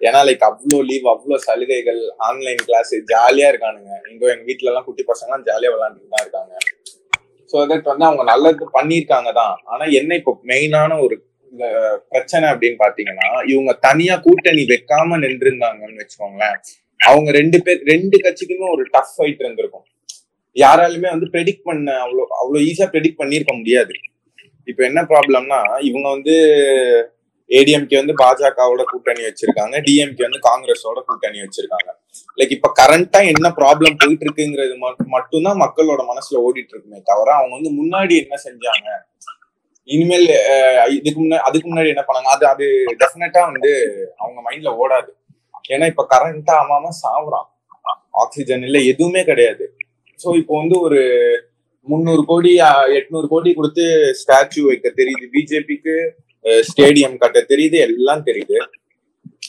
ஏன்னா லைக் அவ்வளோ லீவ் அவ்வளோ சலுகைகள் ஆன்லைன் கிளாஸ் ஜாலியா இருக்கானுங்க. இங்க எங்க வீட்டுல எல்லாம் குட்டி பசங்க ஜாலியா விளையாண்டுட்டு தான் இருக்காங்க. ஸோ தட் வந்து அவங்க நல்லது பண்ணியிருக்காங்க தான். ஆனா என்ன இப்போ மெயினான ஒரு பிரச்சனை அப்படின்னு பாத்தீங்கன்னா இவங்க தனியா கூட்டணி வைக்காம நின்றுருந்தாங்கன்னு வச்சுக்கோங்களேன் அவங்க ரெண்டு பேர் ரெண்டு கட்சிக்குமே ஒரு டஃப் ஃபைட் இருந்திருக்கும். யாராலுமே வந்து ப்ரெடிக்ட் பண்ண அவ்வளோ அவ்வளோ ஈஸியா ப்ரெடிக்ட் பண்ணியிருக்க முடியாது. இப்போ என்ன ப்ராப்ளம்னா இவங்க வந்து ஏடிஎம்கே வந்து பாஜகவோட கூட்டணி வச்சிருக்காங்க. டிஎம்கே வந்து காங்கிரஸோட கூட்டணி வச்சிருக்காங்க. லைக் இப்ப கரண்டா என்ன ப்ராப்ளம் போயிட்டு இருக்குங்கிறது மட்டும்தான் மக்களோட மனசுல ஓடிட்டு இருக்குமே தவிர அவங்க வந்து முன்னாடி என்ன செஞ்சாங்க? இனிமேல் இதுக்கு முன்னாடி அதுக்கு முன்னாடி என்ன பண்ணாங்க? அது அது டெஃபினட்டா வந்து அவங்க மைண்ட்ல ஓடாது. ஏன்னா இப்ப கரண்டா அம்மாம சாவுறான். ஆக்சிஜன் இல்ல எதுவுமே கிடையாது. சோ இப்போ வந்து ஒரு முந்நூறு கோடி எட்நூறு கோடி கொடுத்து ஸ்டாச்சு வைக்க தெரியுது. பிஜேபிக்கு ஸ்டேடியம் கட்ட தெரியுது எல்லாம் தெரியுது.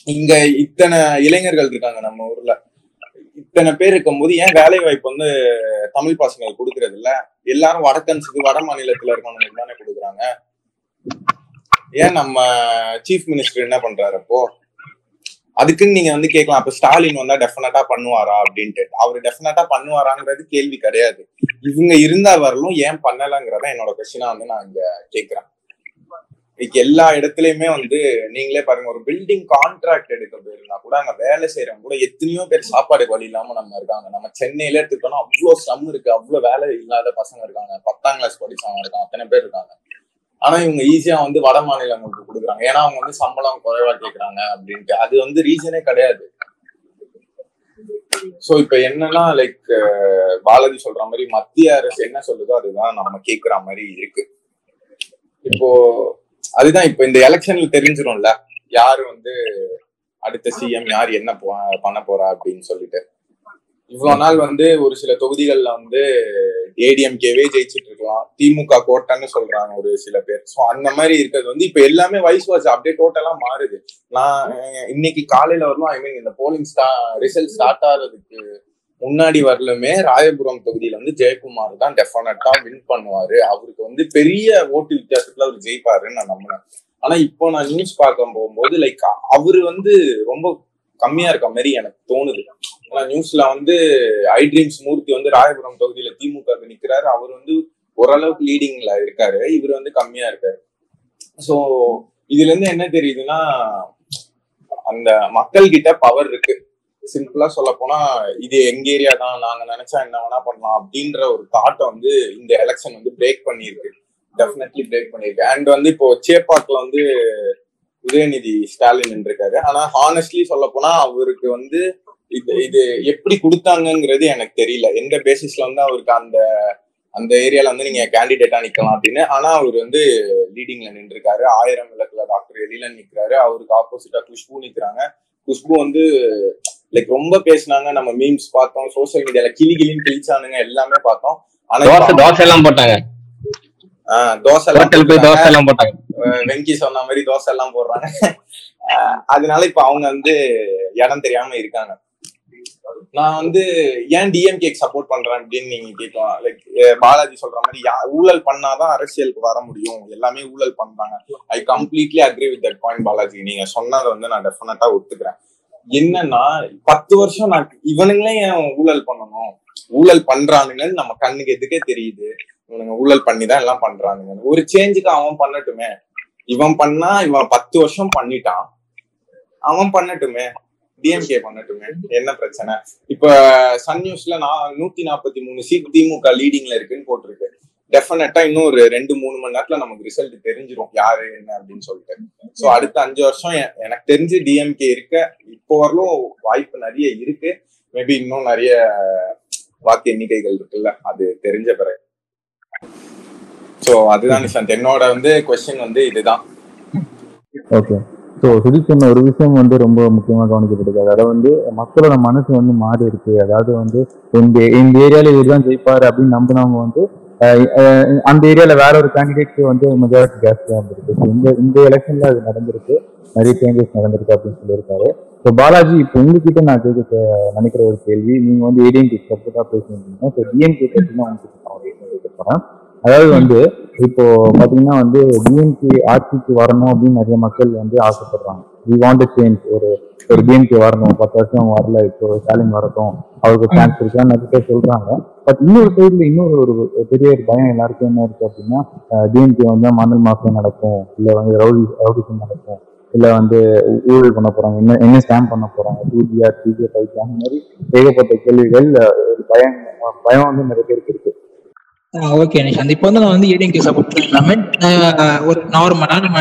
இங்க இத்தனை இளைஞர்கள் இருக்காங்க நம்ம ஊர்ல. இத்தனை பேர் இருக்கும்போது ஏன் வேலை வாய்ப்பு வந்து தமிழ் பசங்களுக்கு கொடுக்கறது இல்ல? எல்லாரும் வடக்கன்ஸுக்கு வட மாநிலத்துல இருக்கவங்களுக்கு தானே கொடுக்குறாங்க. ஏன் நம்ம சீஃப் மினிஸ்டர் என்ன பண்றாரு அப்போ? அதுக்குன்னு நீங்க வந்து கேட்கலாம். அப்ப ஸ்டாலின் வந்தா டெஃபினட்டா பண்ணுவாரா அப்படின்ட்டு. அவர் டெஃபினட்டா பண்ணுவாராங்கிறது கேள்வி கிடையாது. இவங்க இருந்தா வரலும் ஏன் பண்ணலங்கிறத என்னோட கொஸ்டினா வந்து நான் இங்க கேக்குறேன் இன்னைக்கு எல்லா இடத்துலயுமே வந்து நீங்களே பாருங்க ஒரு பில்டிங் கான்ட்ராக்ட் எடுக்க போயிருந்தா கூட அங்க வேலை செய்யறவங்க கூட எத்தனையோ பேர் சாப்பாடு வழி இல்லாம நம்ம இருக்காங்க. நம்ம சென்னையில எடுத்துக்கிட்டோம்னா அவ்வளவு ஸ்டம் இருக்கு அவ்வளவு வேலை இல்லாத பசங்க இருக்காங்க. பத்தாம் கிளாஸ் படிச்சவங்க இருக்காங்க அத்தனை பேர் இருக்காங்க. ஆனா இவங்க ஈஸியா வந்து வட மாநிலங்களுக்கு கொடுக்குறாங்க. ஏன்னா அவங்க வந்து சம்பளம் குறைவா கேக்குறாங்க அப்படின்ட்டு. அது வந்து ரீசனே கிடையாது. சோ இப்ப என்னன்னா லைக் பாலாஜி சொல்ற மாதிரி மத்திய அரசு என்ன சொல்லுதோ அதுதான் நம்ம கேக்குற மாதிரி இருக்கு. இப்போ அதுதான் இப்ப இந்த எலெக்ஷன்ல தெரிஞ்சிடும்ல யாரு வந்து அடுத்த சிஎம் யார் என்ன பண்ண போறா அப்படின்னு சொல்லிட்டு. இவ்வளவு நாள் வந்து ஒரு சில தொகுதிகள்ல வந்து ஏடிஎம்கேவே ஜெயிச்சிட்டு இருக்கலாம். திமுக கோட்டைன்னு சொல்றாங்க ஒரு சில பேர். ஸோ அந்த மாதிரி இருக்கிறது வந்து இப்ப எல்லாமே வைஸ் வாஸ் அப்படியே டோட்டலா மாறுது. நான் இன்னைக்கு காலையில வரலாம் ஐ மீன் இந்த போலிங் ஸ்டா ரிசல்ட் ஸ்டார்ட் ஆகிறதுக்கு முன்னாடி வரலுமே ராயபுரம் தொகுதியில வந்து ஜெயக்குமார் தான் டெஃபினட்டா வின் பண்ணுவாரு. அவருக்கு வந்து பெரிய ஓட்டு வித்தியாசத்துல அவர் ஜெயிப்பாருன்னு நான் நம்பினேன் ஆனா இப்போ நான் நியூஸ் பார்க்க போகும்போது லைக் அவரு வந்து ரொம்ப கம்மியா இருக்க மாதிரி எனக்கு தோணுது. ஆனா நியூஸ்ல வந்து ஐ ட்ரீம்ஸ் மூர்த்தி வந்து ராயபுரம் தொகுதியில திமுக நிக்கிறாரு. அவர் வந்து ஓரளவுக்கு லீடிங்ல இருக்காரு. இவர் வந்து கம்மியா இருக்காரு. சோ இதுல இருந்து என்ன தெரியுதுன்னா அந்த மக்கள் கிட்ட பவர் இருக்கு. சிம்பிளா சொல்ல போனா இது எங்க ஏரியா தான் நாங்க நினைச்சா என்ன வேணா பண்ணலாம் அப்படின்ற ஒரு தாட்டை வந்து இந்த எலெக்ஷன் வந்து பிரேக் பண்ணியிருக்கு. டெஃபினெட்லி பிரேக் பண்ணியிருக்கு. அண்ட் வந்து இப்போ சேப்பாக்ல வந்து உதயநிதி ஸ்டாலின் இருக்காரு ஆனா ஹானஸ்ட்லி சொல்ல போனா அவருக்கு வந்து இது இது எப்படி கொடுத்தாங்கங்கிறது எனக்கு தெரியல. எந்த பேசிஸ்ல வந்து அவருக்கு அந்த அந்த ஏரியால வந்து நீங்க கேண்டிடேட்டா நிக்கலாம் அப்படின்னு. ஆனா அவர் வந்து லீடிங்ல நின்றுருக்காரு. ஆயிரம் விளக்குல டாக்டர் எழிலன் நிக்கிறாரு. அவருக்கு ஆப்போசிட்டா குஷ்பு நிக்கிறாங்க. குஷ்பு வந்து லைக் ரொம்ப பேசினாங்க நம்ம மீம்ஸ் பார்த்தோம் சோசியல் மீடியால கிளி கிளின்னு கிழிச்சானுங்க எல்லாமே பார்த்தோம். ஆனா தோசை எல்லாம் போட்டாங்க. தோசை தோசை எல்லாம் போட்டாங்க. வெங்கி சொன்ன மாதிரி தோசை எல்லாம் போடுறாங்க. அதனால இப்ப அவங்க வந்து இடம் தெரியாம இருக்காங்க. நான் வந்து ஏன் டிஎம்கேக்கு சப்போர்ட் பண்றேன் அப்படின்னு நீங்க கேட்கலாம். லைக் பாலாஜி சொல்ற மாதிரி ஊழல் பண்ணாதான் அரசியலுக்கு வர முடியும். எல்லாமே ஊழல் பண்றாங்க. I completely agree with that point Balaji. நீங்க சொன்னதை வந்து நான் டெஃபினட்டா ஒத்துக்கிறேன். என்னன்னா பத்து வருஷம் நான் இவனுங்களே ஏன் ஊழல் பண்ணணும்? ஊழல் பண்றானுங்கன்னு நம்ம கண்ணுக்கு எதுக்கே தெரியுது. இவனுங்க ஊழல் பண்ணி தான் எல்லாம் பண்றானுங்க. ஒரு சேஞ்சுக்கு அவன் பண்ணட்டுமே. இவன் பண்ணா இவன் பத்து வருஷம் பண்ணிட்டான். அவன் பண்ணட்டுமே. டிஎம்கே பண்ணட்டுமே. என்ன பிரச்சனை? இப்ப சன் நியூஸ்ல நான் நூத்தி நாற்பத்தி மூணு சீட் திமுக லீடிங்ல இருக்குன்னு போட்டிருக்கு. டெஃபினட்டா இன்னும் ஒரு ரெண்டு மூணு மணி நேரத்துல நமக்கு ரிசல்ட் தெரிஞ்சிரும். யாரு என்ன அப்படின்னு சொல்லிட்டு. சோ அடுத்த அஞ்சு வருஷம் எனக்கு தெரிஞ்சு டிஎம்கே இருக்க இப்போ வரலும் வாய்ப்பு நிறைய இருக்கு. மேபி இன்னும் நிறைய வாக்கு எண்ணிக்கைகள் இருக்குல்ல அது தெரிஞ்ச பிறகு. சோ அதுதான் நிஷாந்த். என்னோட வந்து கொஸ்டின் வந்து இதுதான். ஓகே ஸோ சுதீப் சொன்ன ஒரு விஷயம் வந்து ரொம்ப முக்கியமாக கவனிக்கப்பட்டது அதாவது வந்து மக்களோட மனசு வந்து மாறி இருக்கு அதாவது வந்து இந்த இந்த ஏரியாவில் இதுதான் தான் ஜெயிப்பாரு அப்படின்னு நம்பினவங்க வந்து அந்த ஏரியால வேற ஒரு கேண்டிடேட்க்கு வந்து மெஜாரிட்டி ஜாஸ்தியாக இருந்திருக்கு. இந்த இந்த எலெக்ஷன்ல அது நடந்திருக்கு. நிறைய சேஞ்சஸ் நடந்திருக்கு அப்படின்னு சொல்லியிருக்காரு. ஸோ பாலாஜி இப்போ உங்ககிட்ட நான் கேட்க நினைக்கிற ஒரு கேள்வி. நீங்க வந்து ஏடிஎம்கே சப்போர்ட்டா பேசியிருந்தீங்க ஸோ டிஎம்கே பற்றி போறேன். அதாவது வந்து இப்போ பாத்தீங்கன்னா வந்து டிஎம்கே ஆட்சிக்கு வரணும் அப்படின்னு நிறைய மக்கள் வந்து ஆசைப்படுறாங்க. வி வாண்ட் சேஞ்ச் ஒரு ஒரு டிஎம்கே வரணும் பத்து வருஷம் வரல இப்போ ஸ்டாலின் வரட்டும் அவருக்கு சான்ஸ் இருக்கான்னு நிறைய பேர் சொல்றாங்க. பட் இன்னொரு சைடுல இன்னொரு ஒரு பெரிய ஒரு பயம் எல்லாருக்கும் என்ன இருக்கு அப்படின்னா டிஎம்கே வந்து மணல் மாஃபியா நடக்கும் இல்ல வந்து ரவுடி ரவுடிசம் நடக்கும் இல்ல வந்து ஊழல் பண்ண போறாங்க என்ன என்ன ஸ்கேம் பண்ண போறாங்க two GR three GR five அந்த மாதிரி ஏகப்பட்ட கேள்விகள் பயம் பயம் வந்து நிறைய பேருக்கு இருக்கு. ஓகே நிஷாந்த் இப்போ வந்து நான் வந்து ஏடிஎம்கே சப்போர்ட் இல்லாம ஆஹ் ஒரு நார்மலா நம்ம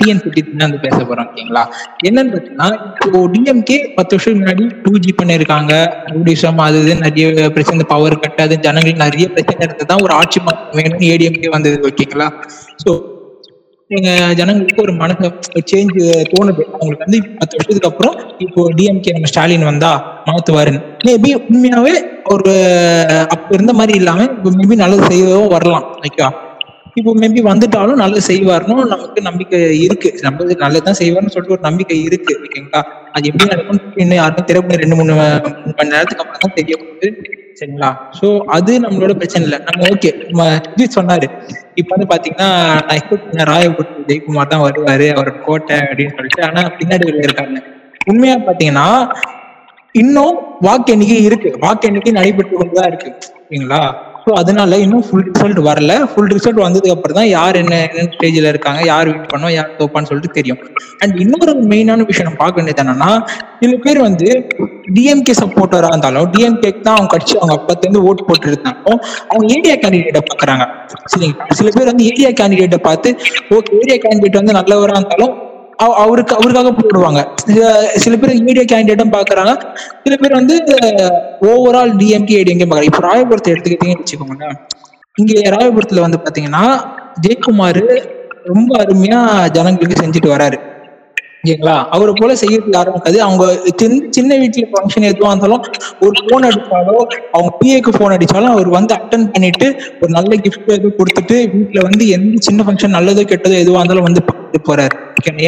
டிஎன் பத்தி வந்து பேச போறோம் ஓகேங்களா? என்னன்னு பார்த்தீங்கன்னா இப்போ டிஎம்கே பத்து வருஷம் முன்னாடி டூ ஜி பண்ணிருக்காங்க ரூடிசம் அது இது நிறைய பிரச்சனை பவர் கட் அது ஜனங்களுக்கு நிறைய பிரச்சனை இருந்தது. ஒரு ஆட்சி மாற்றம் வேணும்னு ஏடிஎம்கே வந்தது ஓகேங்களா? ஸோ எங்க ஜனங்களுக்கு ஒரு மனசு சேஞ்ச் தோணுது. அவங்களுக்கு வந்து பத்து வருஷத்துக்கு அப்புறம் இப்போ டிஎம்கே நம்ம ஸ்டாலின் வந்தா மாத்துவாருன்னு. மேபி உண்மையாவே ஒரு அப்ப இருந்த மாதிரி இல்லாம இப்போ மேபி நல்லது செய்யவும் வரலாம் ஓகேவா இப்போ மேபி வந்துட்டாலும் நல்லா செய்வார்னு நமக்கு நம்பிக்கை இருக்கு. நம்ம நல்லதுதான் செய்வார்னு சொல்லிட்டு ஒரு நம்பிக்கை இருக்கு ஓகேங்களா அது எப்படி நடக்கும் இன்னும் யாருக்கும் திறப்பு ரெண்டு மூணு மூணு மணி நேரத்துக்கு அப்புறம் தான் தெரிய போகுது சரிங்களா? சோ அது நம்மளோட பிரச்சனை இல்லை. நம்ம ஓகே நம்ம சுஜித் சொன்னாரு. இப்ப வந்து பாத்தீங்கன்னா நான் எக்ஸ்பெக்ட் பண்ண ராயபுரத்து ஜெயக்குமார் தான் வருவாரு அவர் கோட்டை அப்படின்னு சொல்லிட்டு. ஆனா பின்னாடி இருக்காங்க. உண்மையா பாத்தீங்கன்னா இன்னும் வாக்கு எண்ணிக்கை இருக்கு. வாக்கு எண்ணிக்கை நடைபெற்று கொண்டுதான் இருக்கு ஓகேங்களா ஸோ அதனால இன்னும் ஃபுல் ரிசல்ட் வரல. ஃபுல் ரிசல்ட் வந்ததுக்கு அப்புறம் தான் யார் என்ன என்ன ஸ்டேஜில் இருக்காங்க யார் வின் பண்ணோம் யார் தோப்பான்னு சொல்லிட்டு தெரியும். அண்ட் இன்னொரு மெயினான விஷயம் நம்ம பார்க்க வேண்டியது என்னன்னா சில பேர் வந்து டிஎம்கே சப்போர்ட்டராக இருந்தாலும் டிஎம்கேக்கு தான் அவங்க கட்சி அவங்க அப்பத்துலேருந்து ஓட்டு போட்டு இருந்தாலும் அவங்க ஏரியா கேண்டிடேட்டை பார்க்குறாங்க சரிங்களா? சில பேர் வந்து ஏரியா கேண்டிடேட்டை பார்த்து ஓகே ஏரியா கேண்டிடேட் வந்து நல்லவராக இருந்தாலும் அவருக்கு அவருக்காக போடுவாங்க. சில- சில பேர் மீடியா கேண்டிடேட்டும் பாக்குறாங்க. சில பேர் வந்து ஓவரால் டிஎம்கே ஏடிஎம்கே பாக்குறாங்க. இப்போ ராயபுரத்தை எடுத்துக்கிட்டீங்கன்னு வச்சுக்கோங்களேன். இங்க ராயபுரத்துல வந்து பாத்தீங்கன்னா ஜெயக்குமார் ரொம்ப அருமையா ஜனங்களுக்கு செஞ்சுட்டு வராரு. ஓகேங்களா? அவரை போல செய்யறதுக்கு யாரும் இருக்காது. அவங்க சின்ன வீட்டுல ஃபங்க்ஷன் எதுவா இருந்தாலும் ஒரு போன் அடிச்சாலோ அவங்க பிஏக்கு போன் அடிச்சாலும் அவர் வந்து அட்டன் பண்ணிட்டு ஒரு நல்ல கிஃப்ட் எதுவும் கொடுத்துட்டு வீட்டுல வந்து எந்த சின்ன ஃபங்க்ஷன் நல்லதோ கெட்டதோ எதுவா இருந்தாலும் வந்து பார்த்துட்டு போறாரு.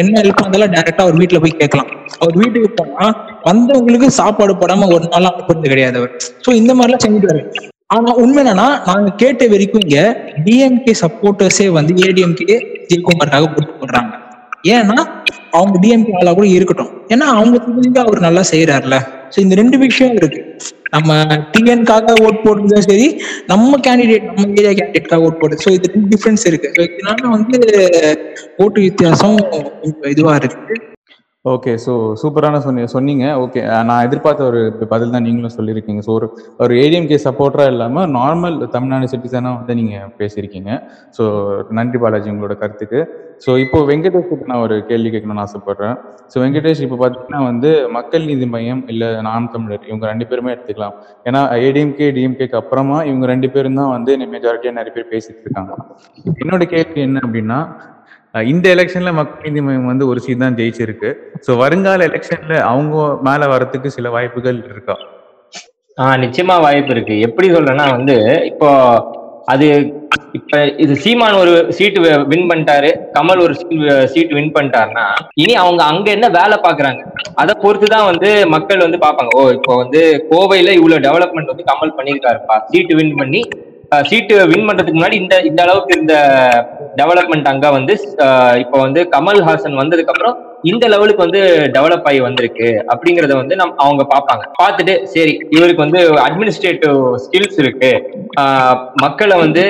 என்ன ஹெல்ப் இருந்தாலும் டேரக்டா அவர் வீட்டுல போய் கேட்கலாம். அவர் வீட்டுக்கு போனா வந்தவங்களுக்கு சாப்பாடு போடாம ஒரு நாள் அனுப்புறது கிடையாது அவர். சோ இந்த மாதிரிலாம் செஞ்சுட்டு ஆனா உண்மை என்னன்னா நாங்க கேட்ட வரைக்கும் இங்க டிஎம்கே சப்போர்ட்டர்ஸே வந்து ஏடிஎம்கே ஜெயக்குமாருக்காக போட்டு போடுறாங்க. ஏன்னா அவங்க டிஎம்கே ஆளா கூட இருக்கட்டும். ஏன்னா அவங்க தெரிஞ்சு அவர் நல்லா செய்யறாருல சோ இந்த ரெண்டு விஷயம் இருக்கு. நம்ம டிஎன்காக ஓட் போடுறதும் சரி நம்ம கேண்டிடேட் நம்ம ஏரியா கேண்டிடேட்காக ஓட் போடுறது ஸோ இது ரெண்டு டிஃபரன்ஸ் இருக்கு. ஸோ இதனால வந்து ஓட்டு வித்தியாசம் கொஞ்சம் இதுவா இருக்கு. ஓகே ஸோ சூப்பரான சொன்னி சொன்னீங்க. ஓகே நான் எதிர்பார்த்த ஒரு பதில் தான் நீங்களும் சொல்லியிருக்கீங்க. ஸோ ஒரு ஒரு ஏடிஎம்கே சப்போர்ட்டராக இல்லாமல் நார்மல் தமிழ்நாடு சிட்டிசனாக வந்து நீங்கள் பேசியிருக்கீங்க. ஸோ நன்றி பாலாஜி உங்களோட கருத்துக்கு. ஸோ இப்போ வெங்கடேஷுக்கு நான் ஒரு கேள்வி கேட்கணும்னு ஆசைப்பட்றேன். ஸோ வெங்கடேஷ் இப்போ பார்த்தீங்கன்னா வந்து மக்கள் நீதி மையம் இல்லை நாம் தமிழர் இவங்க ரெண்டு பேருமே எடுத்துக்கலாம். ஏன்னா ஏடிஎம்கே டிஎம்கேக்கு அப்புறமா இவங்க ரெண்டு பேரும் தான் வந்து மெஜாரிட்டியாக நிறைய பேர் பேசிட்டு இருக்காங்க. என்னோட கேள்வி என்ன அப்படின்னா இந்த எலெக்ஷன்ல மக்கள் நீதி மையம் வந்து ஒரு சீட் தான் ஜெயிச்சிருக்கு. ஸோ வருங்கால எலெக்ஷன்ல அவங்க மேல வரதுக்கு சில வாய்ப்புகள் இருக்கா? ஆஹ் நிச்சயமா வாய்ப்பு இருக்கு. எப்படி சொல்றேன்னா வந்து இப்போ அது இப்ப இது சீமான் ஒரு சீட்டு வின் பண்ணிட்டாரு கமல் ஒரு சீட் வின் பண்ணிட்டாருன்னா இனி அவங்க அங்க என்ன வேலை பாக்குறாங்க? அதை பொறுத்துதான் வந்து மக்கள் வந்து பார்ப்பாங்க. ஓ இப்போ வந்து கோவையில இவ்வளவு டெவலப்மெண்ட் வந்து கமல் பண்ணியிருக்காருப்பா. சீட்டு வின் பண்ணி சீட்டு வின் பண்றதுக்கு முன்னாடி இந்த இந்த அளவுக்கு இருந்த டெவலப்மெண்ட் அங்க வந்து இப்போ வந்து கமல்ஹாசன் வந்ததுக்கு அப்புறம் இந்த லெவலுக்கு வந்து டெவலப் ஆகி வந்திருக்கு அப்படிங்கறத வந்து நம் அவங்க பார்ப்பாங்க. பார்த்துட்டு சரி இவருக்கு வந்து அட்மினிஸ்ட்ரேட்டிவ் ஸ்கில்ஸ் இருக்கு. மக்களை வந்து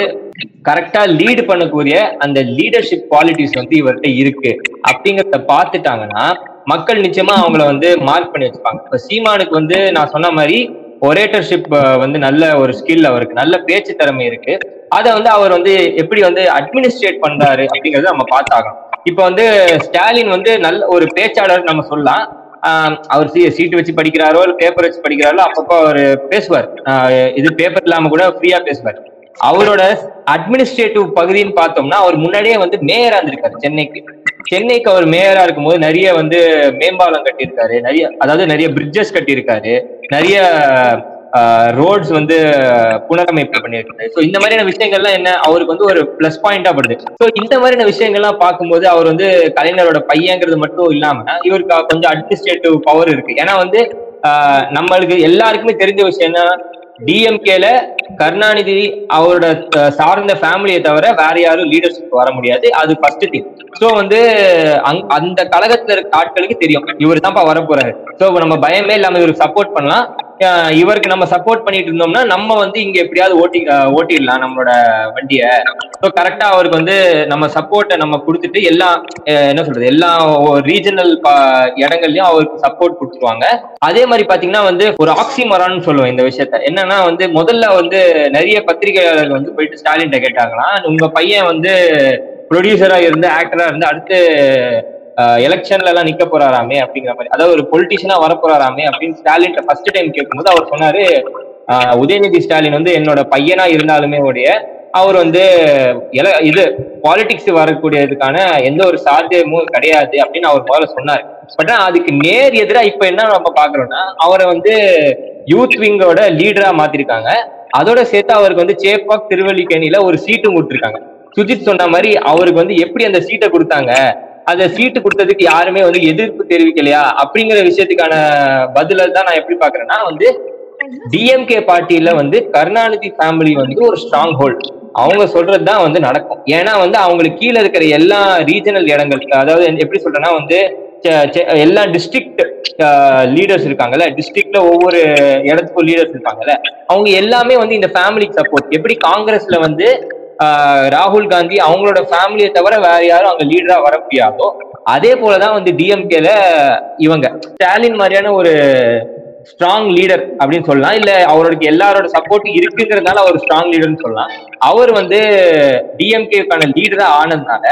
கரெக்டா லீடு பண்ணக்கூடிய அந்த லீடர்ஷிப் குவாலிட்டிஸ் வந்து இவர்கிட்ட இருக்கு. அப்படிங்கறத பார்த்துட்டாங்கன்னா மக்கள் நிச்சயமா அவங்கள வந்து மார்க் பண்ணி வச்சுப்பாங்க. இப்ப சீமானுக்கு வந்து நான் சொன்ன மாதிரி ஒரேட்டர்ஷிப் வந்து நல்ல ஒரு ஸ்கில் அவருக்கு நல்ல பேச்சு திறமை இருக்கு. அதை வந்து அவர் வந்து எப்படி வந்து அட்மினிஸ்ட்ரேட் பண்றாரு அப்படிங்கறத நம்ம பார்த்தாகணும். இப்ப வந்து ஸ்டாலின் வந்து நல்ல ஒரு பேச்சாளர் நம்ம சொல்லலாம். அவர் சீ சீட்டு வச்சு படிக்கிறாரோ இல்ல பேப்பர் வச்சு படிக்கிறாரோ அப்பப்போ அவர் பேசுவார். இது பேப்பர் இல்லாம கூட ஃப்ரீயா பேசுவார். அவரோட அட்மினிஸ்ட்ரேட்டிவ் பகுதின்னு பார்த்தோம்னா அவர் முன்னாடியே வந்து மேயரா இருந்திருக்காரு சென்னைக்கு. சென்னைக்கு அவர் மேயரா இருக்கும்போது நிறைய வந்து மேம்பாலம் கட்டியிருக்காரு. நிறைய அதாவது நிறைய பிரிட்ஜஸ் கட்டியிருக்காரு. நிறைய ரோட்ஸ் வந்து புனரமைப்பு பண்ணியிருக்காரு. ஸோ இந்த மாதிரியான விஷயங்கள்லாம் என்ன அவருக்கு வந்து ஒரு பிளஸ் பாயிண்டா படுது. ஸோ இந்த மாதிரியான விஷயங்கள்லாம் பார்க்கும்போது அவர் வந்து கலைஞரோட பையங்கிறது மட்டும் இல்லாம இவருக்கு கொஞ்சம் அட்மினிஸ்ட்ரேட்டிவ் பவர் இருக்கு. ஏன்னா வந்து நம்மளுக்கு எல்லாருக்குமே தெரிஞ்ச விஷயம் என்ன டிஎம்கேல கருணாநிதி அவரோட சார்ந்த ஃபேமிலியை தவிர வேற யாரும் லீடர்ஷிப் வர முடியாது. அது ஃபர்ஸ்ட் திங் ஸோ வந்து அங் அந்த கழகத்துல இருக்க ஆட்களுக்கு தெரியும். இவர் தான்ப்பா வர போறாரு ஸோ நம்ம பயமே இல்லாம இவருக்கு சப்போர்ட் பண்ணலாம். இவருக்கு நம்ம சப்போர்ட் பண்ணிட்டு இருந்தோம்னா நம்ம வந்து இங்க எப்படியாவது ஓட்டி ஓட்டிடலாம் நம்மளோட வண்டியை. ஸோ கரெக்டா அவருக்கு வந்து நம்ம சப்போர்ட்டை நம்ம கொடுத்துட்டு எல்லா என்ன சொல்றது எல்லா ரீஜனல் இடங்கள்லயும் அவருக்கு சப்போர்ட் கொடுத்துருவாங்க. அதே மாதிரி பாத்தீங்கன்னா வந்து ஒரு ஆக்சிமரான்னு சொல்லுவோம் இந்த விஷயத்த. என்னன்னா வந்து முதல்ல வந்து நிறைய பத்திரிகையாளர்கள் வந்து போயிட்டு ஸ்டாலின் கேட்டாங்களாம். உங்க பையன் வந்து ப்ரொடியூசரா இருந்து ஆக்டரா இருந்து அடுத்து எலெக்ஷன்ல எல்லாம் நிக்க போறாராமே அப்படிங்கிற மாதிரி. அதாவது ஒரு பொலிட்டிஷியனா வர போறாராமே அப்படின்னு ஸ்டாலின் ஃபர்ஸ்ட் டைம் கேட்கும்போது அவர் சொன்னாரு உதயநிதி ஸ்டாலின் வந்து என்னோட பையனா இருந்தாலுமே உடைய அவர் வந்து எல- இது பாலிடிக்ஸ் வரக்கூடியதுக்கான எந்த ஒரு சாத்தியமும் கிடையாது அப்படின்னு அவர் முதல்ல சொன்னார். பட் அதுக்கு நேர் எதிரா இப்ப என்ன நம்ம பாக்குறோம்னா அவரை வந்து யூத் விங்கோட லீடரா மாத்திருக்காங்க. அதோட சேர்த்து அவருக்கு வந்து சேப்பாக் திருவல்லிக்கேணியில ஒரு சீட்டும் கொடுத்துருக்காங்க. சுஜித் சொன்ன மாதிரி அவருக்கு வந்து எப்படி அந்த சீட்டை கொடுத்தாங்க? அந்த சீட்டு கொடுத்ததுக்கு யாருமே வந்து எதிர்ப்பு தெரிவிக்கலையா? அப்படிங்கிற விஷயத்துக்கான பதில தான் நான் எப்படி பாக்குறேன்னா வந்து டிஎம்கே பார்ட்டியில வந்து கருணாநிதி ஃபேமிலி வந்து ஒரு ஸ்ட்ராங் ஹோல்ட் அவங்க சொல்றதுதான் வந்து நடக்கும். ஏன்னா வந்து அவங்களுக்கு கீழே இருக்கிற எல்லா ரீஜனல் இடங்கள் அதாவது எப்படி சொல்றேன்னா வந்து எல்லா டிஸ்ட்ரிக்ட் லீடர்ஸ் இருக்காங்கல்ல டிஸ்ட்ரிக்ட்ல ஒவ்வொரு இடத்துக்கும் லீடர்ஸ் இருக்காங்கல்ல அவங்க எல்லாமே வந்து இந்த ஃபேமிலிக்கு சப்போர்ட் எப்படி காங்கிரஸ்ல வந்து ராகுல் காந்தி அவங்களோட ஃபேமிலியை தவிர வேற யாரும் அங்க லீடரா வர முடியாதோ அதே போலதான் வந்து டிஎம்கேல இவங்க. ஸ்டாலின் மாதிரியான ஒரு ஸ்ட்ராங் லீடர் அப்படின்னு சொல்லலாம். இல்ல அவருக்கு எல்லாரோட சப்போர்ட் இருக்குங்கிறதுனால அவர் ஸ்ட்ராங் லீடர்னு சொல்லலாம். அவர் வந்து டிஎம்கேக்கான லீடரா ஆனதுனால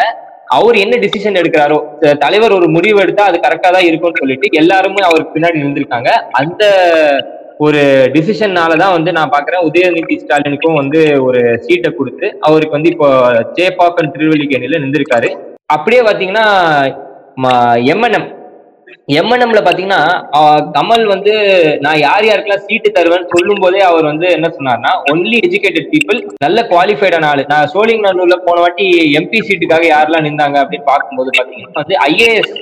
அவர் என்ன டிசிஷன் எடுக்கிறாரோ தலைவர் ஒரு முடிவு எடுத்தா அது கரெக்டா தான் இருக்கும்னு சொல்லிட்டு எல்லாருமே அவருக்கு பின்னாடி இருந்திருக்காங்க அந்த ஒரு டிசிஷன்னால தான் வந்து நான் பாக்குறேன். உதயநிதி ஸ்டாலினுக்கும் வந்து ஒரு சீட்டை கொடுத்து அவருக்கு வந்து இப்போ சேப்பாக்கம் திருவள்ளிக்கேணியில நின்றுருக்காரு அப்படியே பாத்தீங்கன்னா எம்என்எம் எம்என்எம்ல பாத்தீங்கன்னா கமல் வந்து நான் யார் யாருக்கெல்லாம் சீட்டு தருவேன்னு சொல்லும் போதே அவர் வந்து என்ன சொன்னார்னா ஒன்லி எஜுகேட்டட் பீப்புள் நல்ல குவாலிஃபைடான ஆளு. நான் சோழிங்கநல்லூர்ல போன வாட்டி எம்பி சீட்டுக்காக யாரெல்லாம் நின்றாங்க அப்படின்னு பார்க்கும்போது பாத்தீங்கன்னா வந்து ஐஏஎஸ்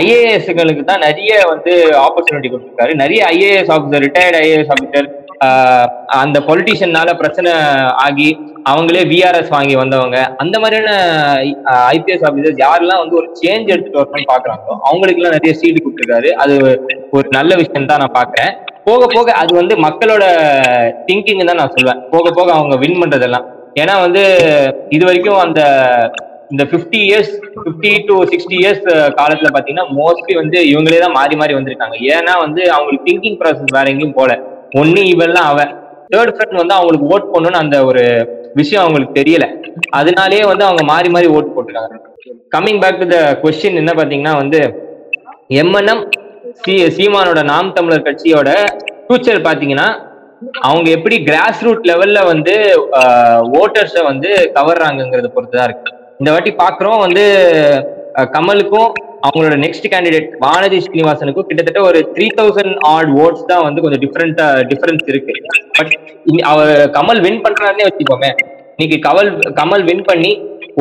ஐஏஎஸ்களுக்கு தான் நிறைய வந்து ஆப்பர்ச்சுனிட்டி கொடுத்துருக்காரு. நிறைய IAS officer retired IAS officer அந்த பொலிட்டிஷியன்னால பிரச்சனை ஆகி அவங்களே விஆர்எஸ் வாங்கி வந்தவங்க அந்த மாதிரியான ஐபிஎஸ் ஆஃபீஸர்ஸ் யாரெல்லாம் வந்து ஒரு சேஞ்ச் எடுத்துட்டு வரணும்னு பாக்குறாங்களோ அவங்களுக்கு எல்லாம் நிறைய சீட்டு கொடுத்துருக்காரு. அது ஒரு நல்ல விஷயம் தான் நான் பாக்குறேன். போக போக அது வந்து மக்களோட திங்கிங் தான் நான் சொல்லுவேன் போக போக அவங்க வின் பண்றதெல்லாம். ஏன்னா வந்து இது வரைக்கும் அந்த இந்த 50 இயர்ஸ் 50 டு சிக்ஸ்டி இயர்ஸ் காலத்துல பாத்தீங்கன்னா மோஸ்ட்லி வந்து இவங்களே தான் மாறி மாறி வந்திருக்காங்க. ஏன்னா வந்து அவங்களுக்கு திங்கிங் ப்ராசஸ் வேற எங்கேயும் போல. ஒன்னு இவெல்லாம் அவன். தேர்ட் ஃப்ரெண்ட் வந்து அவங்களுக்கு ஓட் பண்ணணும்னு அந்த ஒரு விஷயம் அவங்களுக்கு தெரியல. அதனாலேயே வந்து அவங்க மாறி மாறி ஓட்டு போட்டுருக்காங்க. Coming back to the question என்ன பாத்தீங்கன்னா வந்து எம்என்எம் சி சீமானோட நாம் தமிழர் கட்சியோட ஃபியூச்சர் பாத்தீங்கன்னா அவங்க எப்படி கிராஸ் ரூட் லெவல்ல வந்து ஓட்டர்ஸை வந்து கவர்றாங்கங்கிறத பொறுத்து தான் இருக்கு. இந்த வாட்டி பாக்குறோம் வந்து கமலுக்கும் அவங்களோட நெக்ஸ்ட் கேண்டிடேட் வானதி ஸ்ரீனிவாசனுக்கும் கிட்டத்தட்ட ஒரு த்ரீ தௌசண்ட் ஆட் ஓட்ஸ் தான் வந்து கொஞ்சம் டிஃப்ரெண்டா டிஃபரன்ஸ் இருக்கு. பட் அவர் கமல் வின் பண்றாருன்னே வச்சுக்கோமே. இன்னைக்கு கமல் கமல் வின் பண்ணி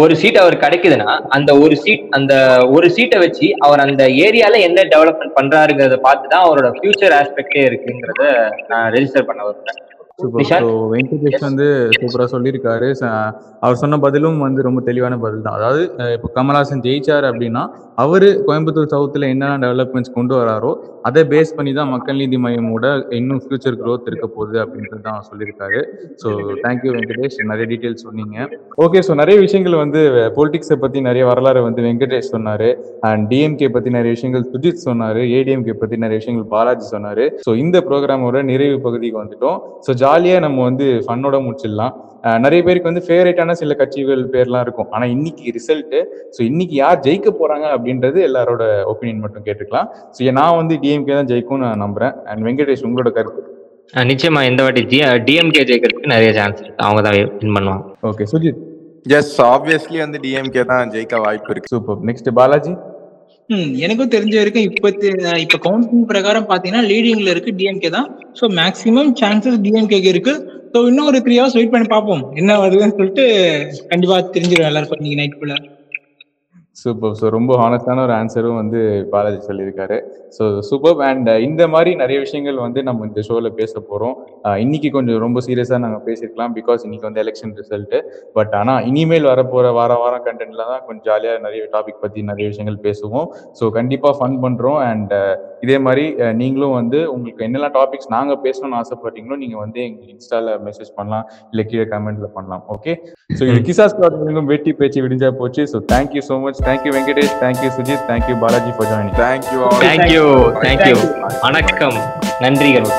ஒரு சீட் அவர் கிடைக்குதுன்னா அந்த ஒரு சீட் அந்த ஒரு சீட்டை வச்சு அவர் அந்த ஏரியால என்ன டெவலப்மெண்ட் பண்றாருங்கிறத பார்த்து தான் அவரோட ஃபியூச்சர் ஆஸ்பெக்டே இருக்குங்கிறத நான் ரெஜிஸ்டர் பண்ண வருவேன் வெங்கடேஷ் வந்து சூப்பரா சொல்லியிருக்காரு. அவர் சொன்ன பதிலும் வந்து ரொம்ப தெளிவான பதில் தான். அதாவது இப்போ கமல்ஹாசன் ஜெயிச்சார் அப்படின்னா அவரு கோயம்புத்தூர் சவுத்துல என்னென்ன டெவலப்மெண்ட்ஸ் கொண்டு வராரோ அதை பேஸ் பண்ணி தான் மக்கள் நீதி மையமோட இன்னும் ஃபியூச்சர் growth இருக்க போகுது அப்படின்றது தான் சொல்லியிருக்காரு. ஸோ தேங்க்யூ வெங்கடேஷ் நிறைய டீட்டெயில்ஸ் சொன்னீங்க. ஓகே ஸோ நிறைய விஷயங்கள் வந்து பொலிட்டிக்ஸை பத்தி நிறைய வரலாறு வந்து வெங்கடேஷ் சொன்னாரு. அண்ட் டிஎம்கே பத்தி நிறைய விஷயங்கள் சுஜித் சொன்னாரு. ஏடிஎம்கே பத்தி நிறைய விஷயங்கள் பாலாஜி சொன்னாரு. ஸோ இந்த ப்ரோக்ராமோட நிறைவு பகுதிக்கு வந்துட்டோம். ஸோ ஜாலியா நம்ம வந்து ஃபன்னோட முடிச்சிடலாம். நிறைய பேருக்கு வந்து ஃபேவரட்டான சில கட்சிகள் பேர்லாம் இருக்கும். ஆனா இன்னைக்கு ரிசல்ட் ஸோ இன்னைக்கு யார் ஜெயிக்க போறாங்க அப்படின்றது எல்லாரோட ஒப்பீனியன் மட்டும் கேட்டுக்கலாம். ஸோ நான் வந்து டிஎம்கே தான் ஜெயிக்கும்னு நான் நம்புறேன். அண்ட் வெங்கடேஷ் உங்களோட கருத்து? நிச்சயமா இந்த வாட்டி டிஎம்கே ஜெயிக்கிறதுக்கு நிறைய சான்ஸ் இருக்கு. அவங்க தான் வின் பண்ணுவாங்க. ஓகே சுஜித் எஸ் ஆப்வியஸ்லி வந்து டிஎம்கே தான் ஜெயிக்க வாய்ப்பு இருக்கு. சூப்பர் நெக்ஸ்ட் பாலாஜி எனக்கும் தெரிஞ்ச வரைக்கும் இப்பத்தி இப்ப கவுண்டிங் பிரகாரம் பாத்தீங்கன்னா லீடிங்ல இருக்கு டிஎம்கே தான். ஸோ மேக்ஸிமம் சான்சஸ் டிஎம்கேக்கு இருக்கு. ஸோ இன்னும் ஒரு த்ரீ ஹவர்ஸ் வெயிட் பண்ணி பார்ப்போம் என்ன வருதுன்னு சொல்லிட்டு கண்டிப்பா தெரிஞ்சிடும் எல்லாருக்கும் இன்னைக்கு நைட்குள்ள சூப்பர் ஸோ ரொம்ப ஹானஸ்டான ஒரு ஆன்சரும் வந்து பாலாஜி சொல்லியிருக்காரு. ஸோ சூப்பர் அண்ட் இந்த மாதிரி நிறைய விஷயங்கள் வந்து நம்ம இந்த ஷோவில் பேச போகிறோம் இன்னைக்கு கொஞ்சம் ரொம்ப சீரியஸாக நாங்கள் பேசியிருக்கலாம் பிகாஸ் இன்னைக்கு வந்து எலெக்ஷன் ரிசல்ட்டு பட் ஆனால் இனிமேல் வரப்போகிற வார வாரம் கண்டென்ட்ல தான் கொஞ்சம் ஜாலியாக நிறைய டாபிக் பற்றி நிறைய விஷயங்கள் பேசுவோம். ஸோ கண்டிப்பாக ஃபன் பண்ணுறோம் அண்ட் இதே மாதிரி அஹ், நீங்களும் வந்து உங்களுக்கு என்னெல்லாம் டாபிக்ஸ் நாங்கள் பேசணும்னு ஆசைப்பட்டீங்களோ நீங்கள் வந்து எங்களுக்கு இன்ஸ்டால மெசேஜ் பண்ணலாம் இல்லை கீழே கமெண்ட்ல பண்ணலாம். ஓகே ஸோ இது கிசா ஸ்குவாட் வெட்டி பேச்சு விடிஞ்சா போச்சு. So thank you so much thank you Venkatesh thank you Sujith thank you Balaji for joining thank you thank you thank you வணக்கம் நன்றிகள்